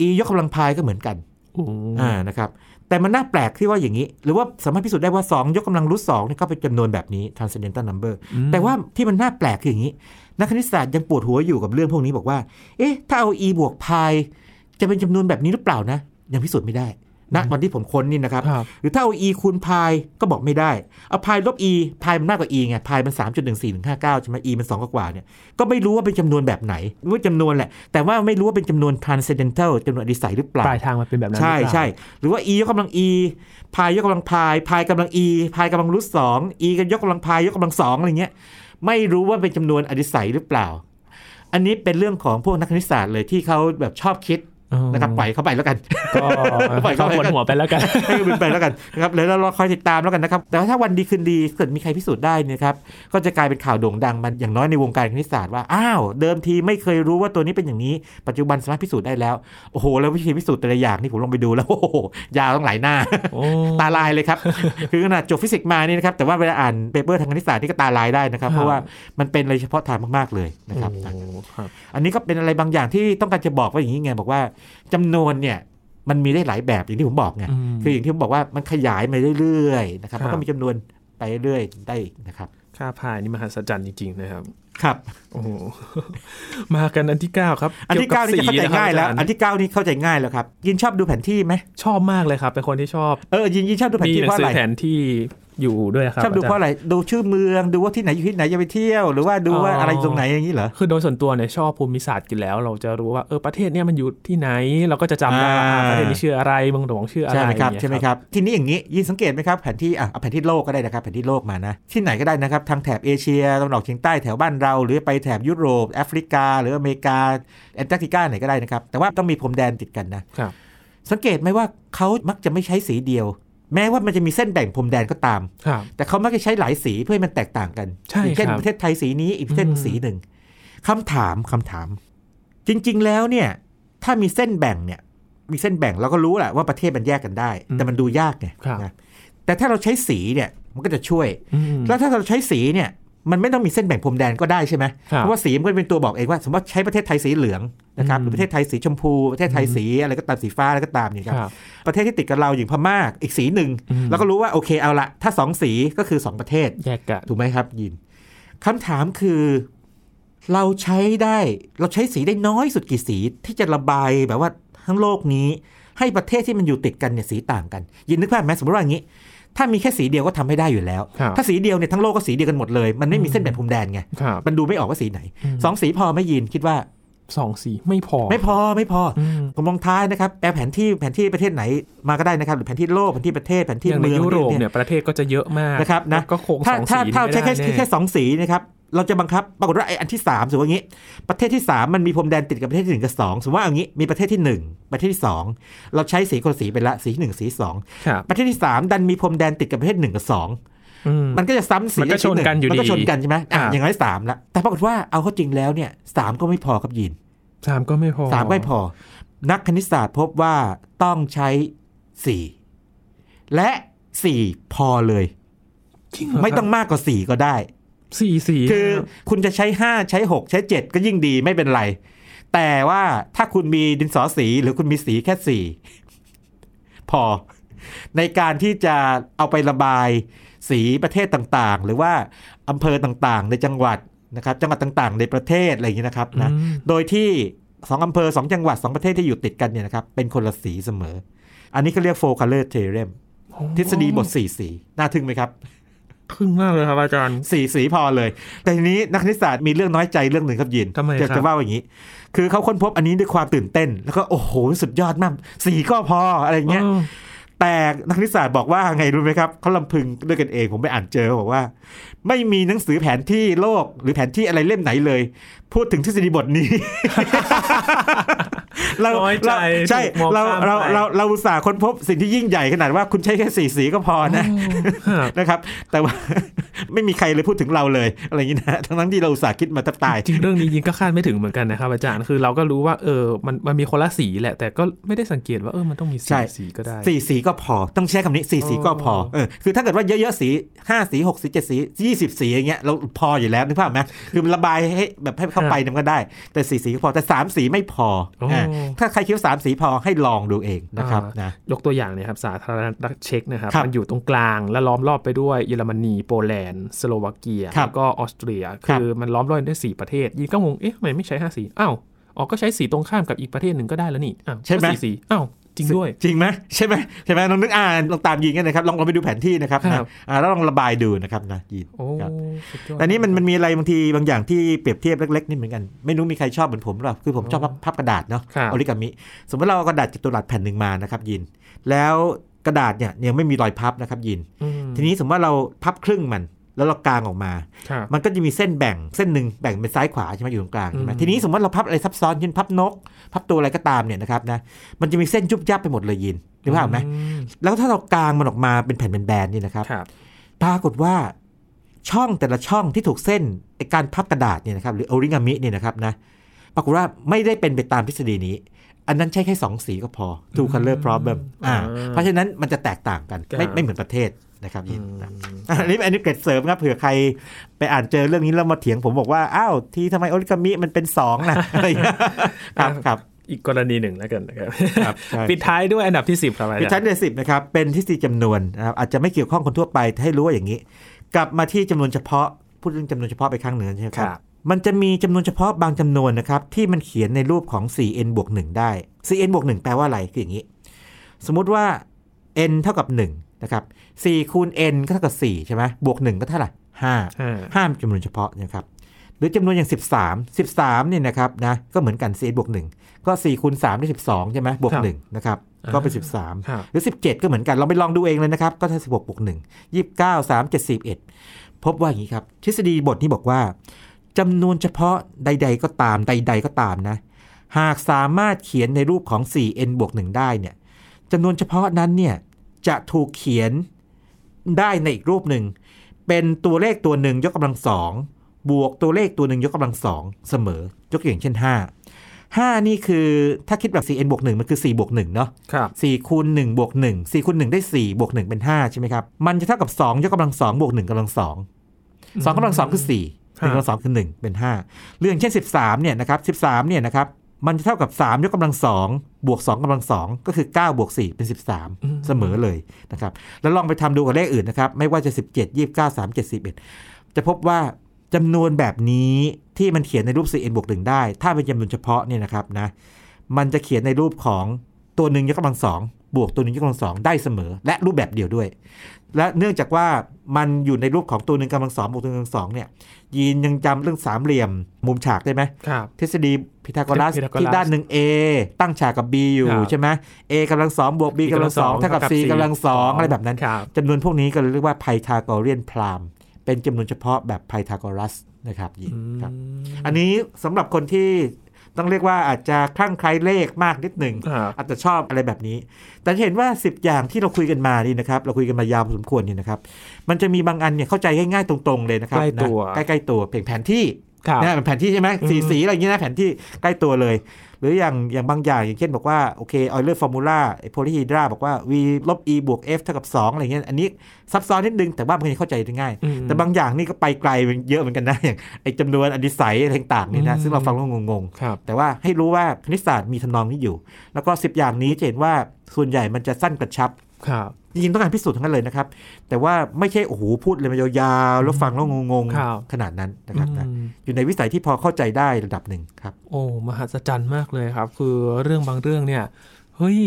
e ยกกำลังพายก็เหมือนกันโอ้อ่านะครับแต่มันน่าแปลกที่ว่าอย่างนี้ หรือว่าสามารถพิสูจน์ได้ว่า 2 ยกกำลังรูทสองนี่ก็เป็นจำนวนแบบนี้ transcendental number แต่ว่าที่มันน่าแปลกคืออย่างนี้ นักคณิตศาสตร์ยังปวดหัวอยู่กับเรื่องพวกนี้บอกว่า เอ๊ะ ถ้าเอา e บวก pi จะเป็นจำนวนแบบนี้หรือเปล่านะ ยังพิสูจน์ไม่ได้ณวันที่ผมค้นนี่นะครับครับหรือถ้าเอา e คูณ pi ก็บอกไม่ได้ เอา pi ลบ e pi มันมากกว่า e ไง pi มัน 3.1459ใช่ไหม e มัน 2 กว่าๆเนี่ยก็ไม่รู้ว่าเป็นจำนวนแบบไหนรู้ว่าจำนวนแหละ แต่ว่าไม่รู้ว่าเป็นจำนวน transcendental จำนวนอดิสัยหรือเปล่าปลายทางมันเป็นแบบนั้นใช่หรือเปล่าใช่หรือว่า e ยกกำลัง e พายยกกำลังพายพายกำลัง e พายกำลังรูทสอง e กันยกกำลังพายยกกำลังสองอะไรเงี้ยไม่รู้ว่าเป็นจำนวนอดิสัยหรือเปล่า อันนี้เป็นเรื่องของพวกนักคณิตศาสตร์เลยที่เขาแบบชอบคิดอ๋อ นะครับปล่อยเข้าไปแล้วกันก็ปล่อยเข้าเข้าไปปวดหัวไปแล้วกันให้มันไปแล้วกันนะครับแล้วเราคอยติดตามแล้วกันนะครับ แต่ว่าถ้าวันดีคืนดีเกิดมีใครพิสูจน์ได้เนยครับก็จะกลายเป็นข่าวโด่งดังมันอย่างน้อยในวงการคณิตศาสตร์ว่าอ้าวเดิมทีไม่เคยรู้ว่าตัวนี้เป็นอย่างนี้ ปัจจุบันสามารถพิสูจน์ได้แล้วโอ้โหแล้ววิธีพิสูจน์แต่ละอย่างนี่ผมลองไปดูแล้วโอ้โหยาวต้องหลายหน้าโอ้ตาลายเลยครับคือขนาดจบฟิสิกส์มานี่นะครับแต่ว่าเวลาอ่านเปเปอร์ทางคณิตศาสตร์นี่ก็ตาลายได้นะครับ เพราะว่ามันเป็นอะไรเฉพาะทางมากๆเลยนะครับโอ้ครับอันนี้ก็เป็นอะไรบางอย่างที่ต้องการจะบอกว่าอย่างนี้ไงบอกว่าจำนวนเนี่ยมันมีได้หลายแบบอย่างที่ผมบอกไงอืมคืออย่างที่ผมบอกว่ามันขยายมาเรื่อยๆนะครับครับมันก็มีจำนวนไปเรื่อยๆได้อีกนะครับ ค่าพายนี่มหัศจรรย์จริงๆนะครับครับโอ้โหมากันอันที่เก้าครับ อันที่เก้านี่จะเข้าใจง่ายแล้ว อันที่ที่เก้านี่เข้าใจง่ายแล้วครับ ยินชอบดูแผนที่ไหมชอบมากเลยครับ เป็นคนที่ชอบเออยินยินชอบดูแผนมีที่หนัเพงราะสือะอไรแผนที่ อยู่ด้วยครับชอบดูเพราะาจารย์อะไรดูชื่อเมืองดูว่าที่ไหนอยู่ที่ไหนจะไปเที่ยว หรือว่าดูว่าอ๋อออะไรตรงไหนอย่างนี้เหรอคือโดยส่วนตัวเนี่ยชอบภูมิศาสตร์กันแล้ว เราจะรู้ว่าเออประเทศเนี้ยมันอยู่ที่ไหน เราก็จะจำได้ว่าอ่าประเทศนี้ชื่ออะไรเมืองหลวงชื่ออะไรใช่ไหมครับอย่างเงี้ยใช่ไหมครับทีนี้อย่างนี้ยินสังเกตไหมครับแผนที่อะเอาแผนที่โลกก็ได้นะครับแผนที่โลกมานะที่ไหนก็ได้นะครับทางแถบเอเชียตะวันออกเฉียงใต้แถวบ้านเรา หรือไปแถบยุโรปแอฟริกา หรืออเมริกาแอนตาร์กติกาไหนก็ได้นะครับแต่ว่าต้องมีพรมแดนติดกันนะครับสังเกตไหมว่าเขามักจะไม่ใช้สีเดียว แม้ว่ามันจะมีเส้นแบ่งพรมแดนก็ตามครับแต่เขามักจะใช้หลายสีเพื่อให้มันแตกต่างกันใช่อย่างเช่นครับประเทศไทยสีนี้อีกประเทศหนึ่งอืมสีหนึ่งคำถามคำถาม จริง ๆ แล้วเนี่ย ถ้ามีเส้นแบ่งเนี่ย มีเส้นแบ่งเราก็รู้แหละว่าประเทศมันแยกกันได้ แต่มันดูยากไงครับนะแต่ถ้าเราใช้สีเนี่ยมันก็จะช่วยอืมแล้วถ้าเราใช้สีเนี่ย มันไม่ต้องมีเส้นแบ่งพรมแดนก็ได้ใช่ไหมครับเพราะว่าสีมันก็เป็นตัวบอกเองว่า สมมติว่าใช้ประเทศไทยสีเหลืองนะครับอืมหรือประเทศไทยสีชมพู ประเทศไทยสีอะไรก็ตามสีฟ้าอะไรก็ตามเนี่ยครับครับประเทศที่ติดกับเราอย่างพม่าอีกสีหนึ่งอืมเราก็รู้ว่าโอเคเอาละถ้าสองสีก็คือสองประเทศแยกกันถูกไหมครับยินคำถามคือเราใช้ได้เราใช้สีได้น้อยสุดกี่สีที่จะระบายแบบว่าทั้งโลกนี้ให้ประเทศที่มันอยู่ติดกันเนี่ยสีต่างกัน ยินนึกภาพไหมสมมติว่าอย่างนี้ ถ้ามีแค่สีเดียวก็ทำไม่ได้อยู่แล้วครับถ้าสีเดียวเนี่ยทั้งโลกก็สีเดียวกันหมดเลย มันไม่มีเส้นแบ่งพรมแดนไงครับมันดูไม่ออกว่าสีไหนอืมสองสีพอไหม่ยินคิดว่าสองสีไม่พอ ไม่พอไม่พออืมผมลองท้ายนะครับแปลแผนที่แผนที่ประเทศไหนมาก็ได้นะครับหรือแผนที่โลกแผนที่ประเทศแผนที่อย่างในเมืองยุโรปประเทศเนี่ยประเทศก็จะเยอะมากนะครับนะก็คงสถ้าองถ้าสีถ้าไม่ใช้ได้แค่แน่แค่สองสีนะครับ เราจะบังคับปรากฏว่าไอ้อันที่สามสมมติว่าอย่างนี้ ประเทศที่สามมันมีพรมแดนติดกับประเทศที่หนึ่งกับสองสมมติว่าอย่างนี้มีประเทศที่หนึ่งประเทศที่สองเราใช้สีคนละสีไปละสีหนึ่งสีสองครับประเทศที่สามดันมีพรมแดนติดกับประเทศหนึ่งกับสองอืมมันก็จะซ้ำสีมันก็ชนกันอยู่มันก็ดีชนกันใช่ไหมอะครับอย่างน้อยสามละแต่ปรากฏว่าเอาเข้าจริงแล้วเนี่ยสามก็ไม่พอครับยินสามก็ไม่พอสามก็ไม่พอ นักคณิตศาสตร์พบว่าต้องใช้สี่และสี่พอเลยจริงเหรไม่ต้องครับมากกว่าสี่ก็ได้ สี่สีคือคุณจะใช้5ใช้6ใช้7ก็ยิ่งดีไม่เป็นไร แต่ว่าถ้าคุณมีดินสอสีหรือคุณมีสีแค่4พอ ในการที่จะเอาไประบายสีประเทศต่างๆ หรือว่าอำเภอต่างๆ ในจังหวัดนะครับจังหวัดต่างๆ ในประเทศอะไรอย่างนี้นะครับนะอืมโดยที่สองอำเภอสองจังหวัดสองประเทศที่อยู่ติดกันเนี่ยนะครับเป็นคนละสีเสมอ อันนี้เขาเรียก four color theorem ทฤษฎีบทสี่สีน่าทึ่งไหมครับ ทึ่งมากเลยครับอาจารย์สีสีพอเลย แต่ทีนี้นักคณิตศาสตร์มีเรื่องน้อยใจเรื่องหนึ่งครับยินทำไมจะครับจะว่าอย่างนี้ คือเขาค้นพบอันนี้ด้วยความตื่นเต้น แล้วก็โอ้โหสุดยอดมากสีก็พออะไรเงี้ยออแต่นักคณิตศาสตร์บอกว่าไงรู้ไหมครับเขาลำพึงด้วยกันเองผมไปอ่านเจอบอกว่า ไม่มีหนังสือแผนที่โลกหรือแผนที่อะไรเล่มไหนเลย พูดถึงทฤษฎีบทนี้ เราน้อยใจเราใช่ถูกมองเราข้ามเราไปเราเราอุตส่าห์ค้นพบสิ่งที่ยิ่งใหญ่ขนาดว่าคุณใช้แค่สีสีก็พอนะครับนะครับ แต่ว่าไม่มีใครเลยพูดถึงเราเลยอะไรอย่างนี้นะทั้งนั้นที่เราอุตส่าห์คิดมาแทบตายจริงเรื่องนี้ยิงก็คาดไม่ถึงเหมือนกันนะครับอาจารย์คือเราก็รู้ว่าเออมันมันมีคนละสีแหละ แต่ก็ไม่ได้สังเกตว่าเออมันต้องมีใช่สีสีก็ได้สี่สีก็พอต้องใช้คำนี้สี่สีก็พออ๋อเออคือถ้าเกิดว่าเยอะๆสีห้าสีหกสีเจ็ดสียี่สิบสีอย่างเงี้ยเราพออยู่แล้วนึกภาพไหมคือมันระบายให้แบบให้เข้าไปเนี่ยมันก็ได้ แต่สี่สีก็พอแต่สามสีไม่พอโอ้อ่าถ้าใครคิดว่าสามสีพอให้ลองดูเองนะครับอ่านนะยกตัวอย่างเนี่ยครับสาธารณรัฐเช็กนะครับครับมันอยู่ตรงกลางและล้อมรอบไปด้วยเยอรมนีโปแลนด์สโลวาเกียครับแล้วก็ออสเตรียครับคือมันล้อมรอบด้วยสี่ประเทศยิงก็งงเอ๊ะทำไมไม่ใช้ห้าสีอ้าวอ๋อก็ใช้สีตรงข้ามกับอีกประเทศหนึ่งก็ได้แล้วนี่อ้าวใช่ไหมก็สี่สีอ้าว จริงด้วย จริงไหมใช่ไหมใช่ไหมลองนึกอ่านลองตามยิงกันนะครับลองลองไปดูแผนที่นะครับครับนะอ่าแล้วลองระบายดูนะครับนะยินโอ้ครับสุดยอดแต่นี้มันมันมีอะไรบางทีบางอย่างที่เปรียบเทียบเล็กๆนี่เหมือนกัน ไม่รู้มีใครชอบเหมือนผมหรือเปล่าคือผมชอบพับพับกระดาษเนาะครับออริกามิ สมมติเราเอากระดาษจัตุรัสแผ่นหนึ่งมานะครับยินแล้วกระดาษเนี่ยยังไม่มีรอยพับนะครับยินอืมทีนี้สมมติว่าเราพับครึ่งมัน แล้วเรากางออกมาครับมันก็จะมีเส้นแบ่งเส้นหนึ่งแบ่งเป็นซ้ายขวาใช่ไหมอยู่ตรงกลางใช่ไหมอืมทีนี้สมมติเราพับอะไรซับซ้อนเช่นพับนก พับตัวอะไรก็ตามเนี่ยนะครับนะมันจะมีเส้นยุบยับไปหมดเลยยินนึกภาพไหมอืแล้วถ้าเรากางมันออกมาเป็นแผ่นเป็นแบนๆนี่นะครับครับปรากฏว่าช่องแต่ละช่องที่ถูกเส้นไอการพับกระดาษเนี่ยนะครับหรือ o อริงามิเนี่ยนะครับนะปรากฏว่าไม่ได้เป็นไปตามทฤษฎีนี้อันนั้นใช้แค่สองสีก็พอ two color problem อ่า เพราะฉะนั้นมันจะแตกต่างกัน ไม่ไม่เหมือนประเทศ นะครับยินนะอันนี้อันนี้เกร็ดเสริมครับเผื่อใครไปอ่านเจอเรื่องนี้แล้วมาเถียงผมบอกว่า อ้าวที่ทำไมโอริกามิมันเป็นสองนะอะไรอย่างเงี้ยครับครับอีกกรณีหนึ่งแล้วกันนะครับครับใช่ปิดท้ายด้วยอันดับที่ 10ครับอาพิจารชั้นย์เดือนสิบนะครับเป็นทฤษฎีจำนวนนะครับอาจจะไม่เกี่ยวข้องคนทั่วไปแต่ให้รู้ว่าอย่างนี้ กลับมาที่จำนวนเฉพาะพูดเรื่องจำนวนเฉพาะไปครั้งหนึ่งใช่ไหมครับมันจะมีจำนวนเฉพาะบางจำนวนนะครับที่มันเขียนในรูปของ 4n บวก1ได้ 4n บวก1แปลว่าอะไรคืออย่างนี้ สมมุติว่า n เท่ากับ 1 นะครับ4คูณ n ก็เท่ากับ4ใช่ไหมบวก 1 ก็เท่าไหร่5ห้าห้ามจำนวนเฉพาะนะครับหรือจำนวนอย่าง 13 13เนี่ยนะครับนะก็เหมือนกัน 4n บวก 1 ก็4คูณ3ได้12 ใช่ไหมบวก1นะครับก็เป็น 13ครับหรือ 17 ก็เหมือนกัน เราไปลองดูเองเลยนะครับ ก็ถ้า16บวก1 29 3 7 11 พบว่าอย่างนี้ครับ ทฤษฎีบทนี้บอกว่าจำนวนเฉพาะใด ๆ ก็ตามใด ๆ ก็ตามนะ หากสามารถเขียนในรูปของ 4n บวก1ได้เนี่ยจำนวนเฉพาะนั้นเนี่ย จะถูกเขียนได้ในอีกรูปหนึ่ง เป็นตัวเลขตัวหนึ่งยกกำลังสองบวกตัวเลขตัวหนึ่งยกกำลังสองเสมอ ยกตัวอย่างเช่น 5 5 นี่คือถ้าคิดแบบ 4n บวก1มันคือ 4 บวก1เนาะครับ4คูณ1บวก1 4คูณ1ได้ 4 บวก 1 เป็น 5 ใช่ไหมครับ มันจะเท่ากับ 2 ยกกำลัง 2 บวก 1กำลัง 2 2กำลัง 2 คือ 4 1กำลัง2คือ 1 เป็น 5 เรื่องเช่น 13เนี่ยนะครับ13เนี่ยนะครับ มันจะเท่ากับ 3 ยกกำลัง2บวก2กำลัง2ก็คือ 9 บวก 4 เป็น 13 เสมอเลยนะครับ แล้วลองไปทำดูกับเลขอื่นนะครับ ไม่ว่าจะ 17 29 3 7 11 จะพบว่าจำนวนแบบนี้ที่มันเขียนในรูป 4n บวก1ได้ ถ้าเป็นจำนวนเฉพาะเนี่ยนะครับนะ มันจะเขียนในรูปของ ตัวหนึ่งยกกำลังสองบวกตัวหนึ่งยกกำลังสองได้เสมอ และรูปแบบเดียวด้วย และเนื่องจากว่ามันอยู่ในรูปของตัวหนึ่งกำลังสองบวกตัวหนึ่งกำลังสองเนี่ยยีนยังจำเรื่องสามเหลี่ยมมุมฉากได้ไหมครับทฤษฎีพีทาโกรัสพีทาโกรัสที่ด้านหนึ่ง A ตั้งฉากกับ B อยู่ครับใช่ไหม A กำลังสองบวก B กำลังสองเท่ากับ C กำลังสองอะไรแบบนั้นครับจำนวนพวกนี้ก็เรียกว่าไพทาโกเรียนพรามเป็นจำนวนเฉพาะแบบไพทาโกรัสนะครับยีนครับอันนี้สำหรับคนที่ ต้องเรียกว่าอาจจะคลั่งไคล้เลขมากนิดหนึ่งครับอาจจะชอบอะไรแบบนี้ แต่จะเห็นว่า 10 อย่างที่เราคุยกันมานี่นะครับ เราคุยกันมายาวพอสมควรนี่นะครับ มันจะมีบางอันเนี่ยเข้าใจง่ายๆตรงๆเลยนะครับใกล้ตัวนะใกล้ๆตัวเพียงแผนที่ครับนะเป็นแผนที่ใช่ไหมอืมสีสีอะไรอย่างเงี้ยนะแผนที่ใกล้ตัวเลยห รืออย่างอย่างบางอย่างอย่างเช่นบอกว่า โอเคออยเลอร์ formula polyhedra บอกว่า v ลบ e บวก f เท่ากับ 2 อะไรเงี้ยอันนี้ซับซ้อนนิดนึง แต่ว่ามันเข้าใจได้ง่ายอืมแต่บางอย่างนี่ก็ไปไกลเยอะเหมือนกันนะอย่างไอ้จำนวนอดิศัยอะไรต่างๆนี่นะอืมซึ่งเราฟังแล้วงงครับๆแต่ว่าให้รู้ว่าคณิตศาสตร์มีทำนองนี้อยู่ แล้วก็ 10 อย่างนี้จะเห็นว่าส่วนใหญ่มันจะสั้นกระชับครับ จริงๆต้องการพิสูจน์ทั้งนั้นเลยนะครับ แต่ว่าไม่ใช่โอ้โหพูดเลยมายาวๆแล้วฟังแล้วงงครับๆขนาดนั้นนะครับนะอืมอยู่ในวิสัยที่พอเข้าใจได้ระดับหนึ่งครับ โอ้มหัศจรรย์มากเลยครับ คือเรื่องบางเรื่องเนี่ยเฮ้ย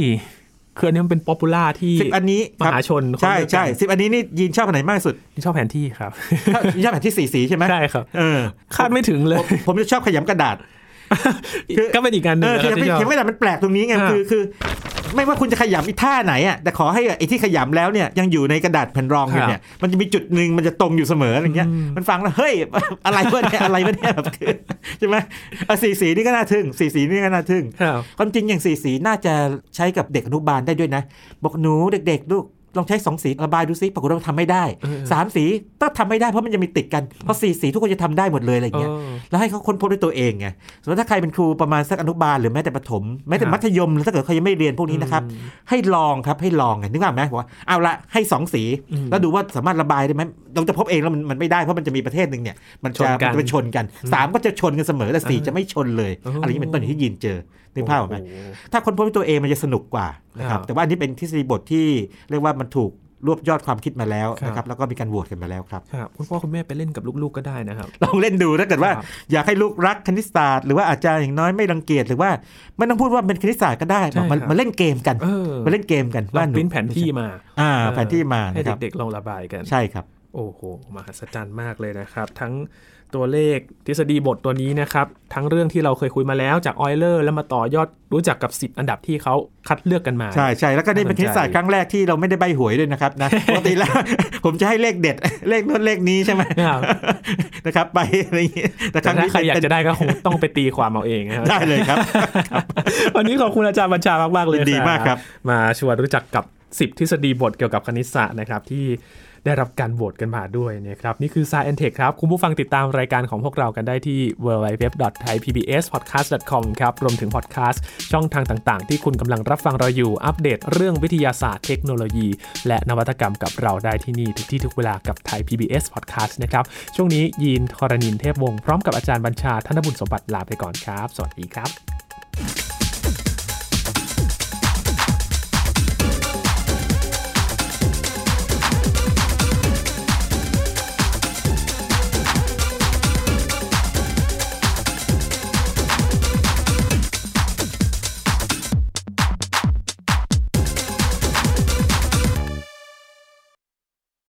คืออันนี้มันเป็น popular ที่สิบอันนี้มหาชนเขาครับเลือกกันใช่ใช่สิบอันนี้นี่ยินชอบอันไหนมากที่สุดที่ชอบแผนที่ครับชอบยินชอบแผนที่สีสีใช่ไหมใช่ครับเออคาดไม่ถึงเลย ผมผมจะชอบขยำกระดาษคือก็เป็นอีกการหเอนึ่งเออคือนะเขียนที่ชอบไม่ได้มันแปลกตรงนี้ไงอ่าคือคือ ไม่ว่าคุณจะขยำอีท่าไหนอะแต่ขอให้ไอ้ที่ขยำแล้วเนี่ยยังอยู่ในกระดาษแผ่นรองอยู่เนี่ยมันจะมีจุดหนึ่งมันจะตรงอยู่เสมออะไรเงี้ยอืมมันฟังแล้วเฮ้ยอะไรวะเนี่ยอะไรวะเนี่ยแบบคือใช่ไหมอะสีสีนี่ก็น่าทึ่งสีสีนี่ก็น่าทึ่งครับความจริงอย่างสีสีน่าจะใช้กับเด็กอนุบาลได้ด้วยนะ บอกหนูเด็ก ๆ ลูก ลองใช้สองสีระบายดูซิปรากฏว่าทำไม่ได้เออสามสีต้องทำไม่ได้เพราะมันจะมีติดกันเพราะสี่สีทุกคนจะทำได้หมดเลยอะไรอย่างเงี้ยเออแล้วให้เขาค้นพบด้วยตัวเองไงสมมติถ้าใครเป็นครูประมาณสักอนุบาลหรือแม้แต่ประถมแม้แต่ครับมัธยมหรือถ้าเกิดเขายังไม่เรียนพวกนี้นะครับให้ลองครับให้ลองไงนึกภาพไหมบอกว่าเอาละให้สองสีอืมแล้วดูว่าสามารถระบายได้ไหม เราจะพบเองแล้วมันมันไม่ได้เพราะมันจะมีประเทศหนึ่งเนี่ยมันชจะนกันมันจะไปชนกันสามก็จะชนกันเสมอแต่สี่เออจะไม่ชนเลยโอ้อะไรอย่างนี้เป็นต้นอย่างที่ยินเจอนึกภาพออกไหมโอ้โหถ้าคนพบด้วยตัวเองมันจะสนุกกว่านะครับครับแต่ว่าอันนี้เป็นทฤษฎีบทที่เรียกว่ามันถูกรวบยอดความคิดมาแล้วครับนะครับแล้วก็มีการโหวตกันมาแล้วครับครับคุณพ่อคุณแม่ไปเล่นกับลูกๆก็ได้นะครับลองเล่นดูถ้าเกิดว่าครับอยากให้ลูกรักคณิตศาสตร์หรือว่าอาจารย์อย่างน้อยไม่รังเกียจหรือว่าไม่ต้องพูดว่าเป็นคณิตศาสตร์ก็ได้ใช่มาครับมาเล่นเกมกันเออมาเล่นเกมกันลองหปริ้นแผนที่มาอ่าเออแผนที่มาให้นะครับเด็กๆลองระบายกันใช่ครับ โอ้โห มหัศจรรย์มากเลยนะครับ ทั้งตัวเลขทฤษฎีบทตัวนี้นะครับ ทั้งเรื่องที่เราเคยคุยมาแล้วจากออยเลอร์แล้วมาต่อยอดรู้จักกับ 10 อันดับที่เขาคัดเลือกกันมา ใช่ใช่แล้วก็นี่เป็นคณิตศาสตร์ครั้งแรกที่เราไม่ได้ใบหวยด้วยนะครับนะปกติแล้วผมจะให้เลขเด็ด เลขนู้นเลขนี้ใช่ไหมครับนะครับไปอะไรอย่างงี้แต่คแต่รั้งถ้านี้ใครอยากเป็นจะได้ก็คงต้องไปตีความเอาเองนะครับได้เลยครับ วันนี้ขอบคุณอาจารย์บัญชามากๆเลยยินดีมากครับ มาชวนรู้จักกับ 10 ทฤษฎีบทเกี่ยวกับคณิตศาสตร์นะครับที่ ได้รับการโหวตกันมาด้วยนะครับ นี่คือ Science Tech ครับ คุณผู้ฟังติดตามรายการของพวกเรากันได้ที่ www.thaipbspodcast.com ครับ รวมถึงพอดแคสต์ช่องทางต่างๆ ที่คุณกำลังรับฟังเราอยู่ อัปเดตเรื่องวิทยาศาสตร์เทคโนโลยี และนวัตกรรมกับเราได้ที่นี่ทุกที่ทุกเวลากับไทย PBS Podcast นะครับ ช่วงนี้ยีนทรณินเทพวงศ์พร้อมกับอาจารย์บัญชาธนบุญสมบัติลาไปก่อนครับ สวัสดีครับ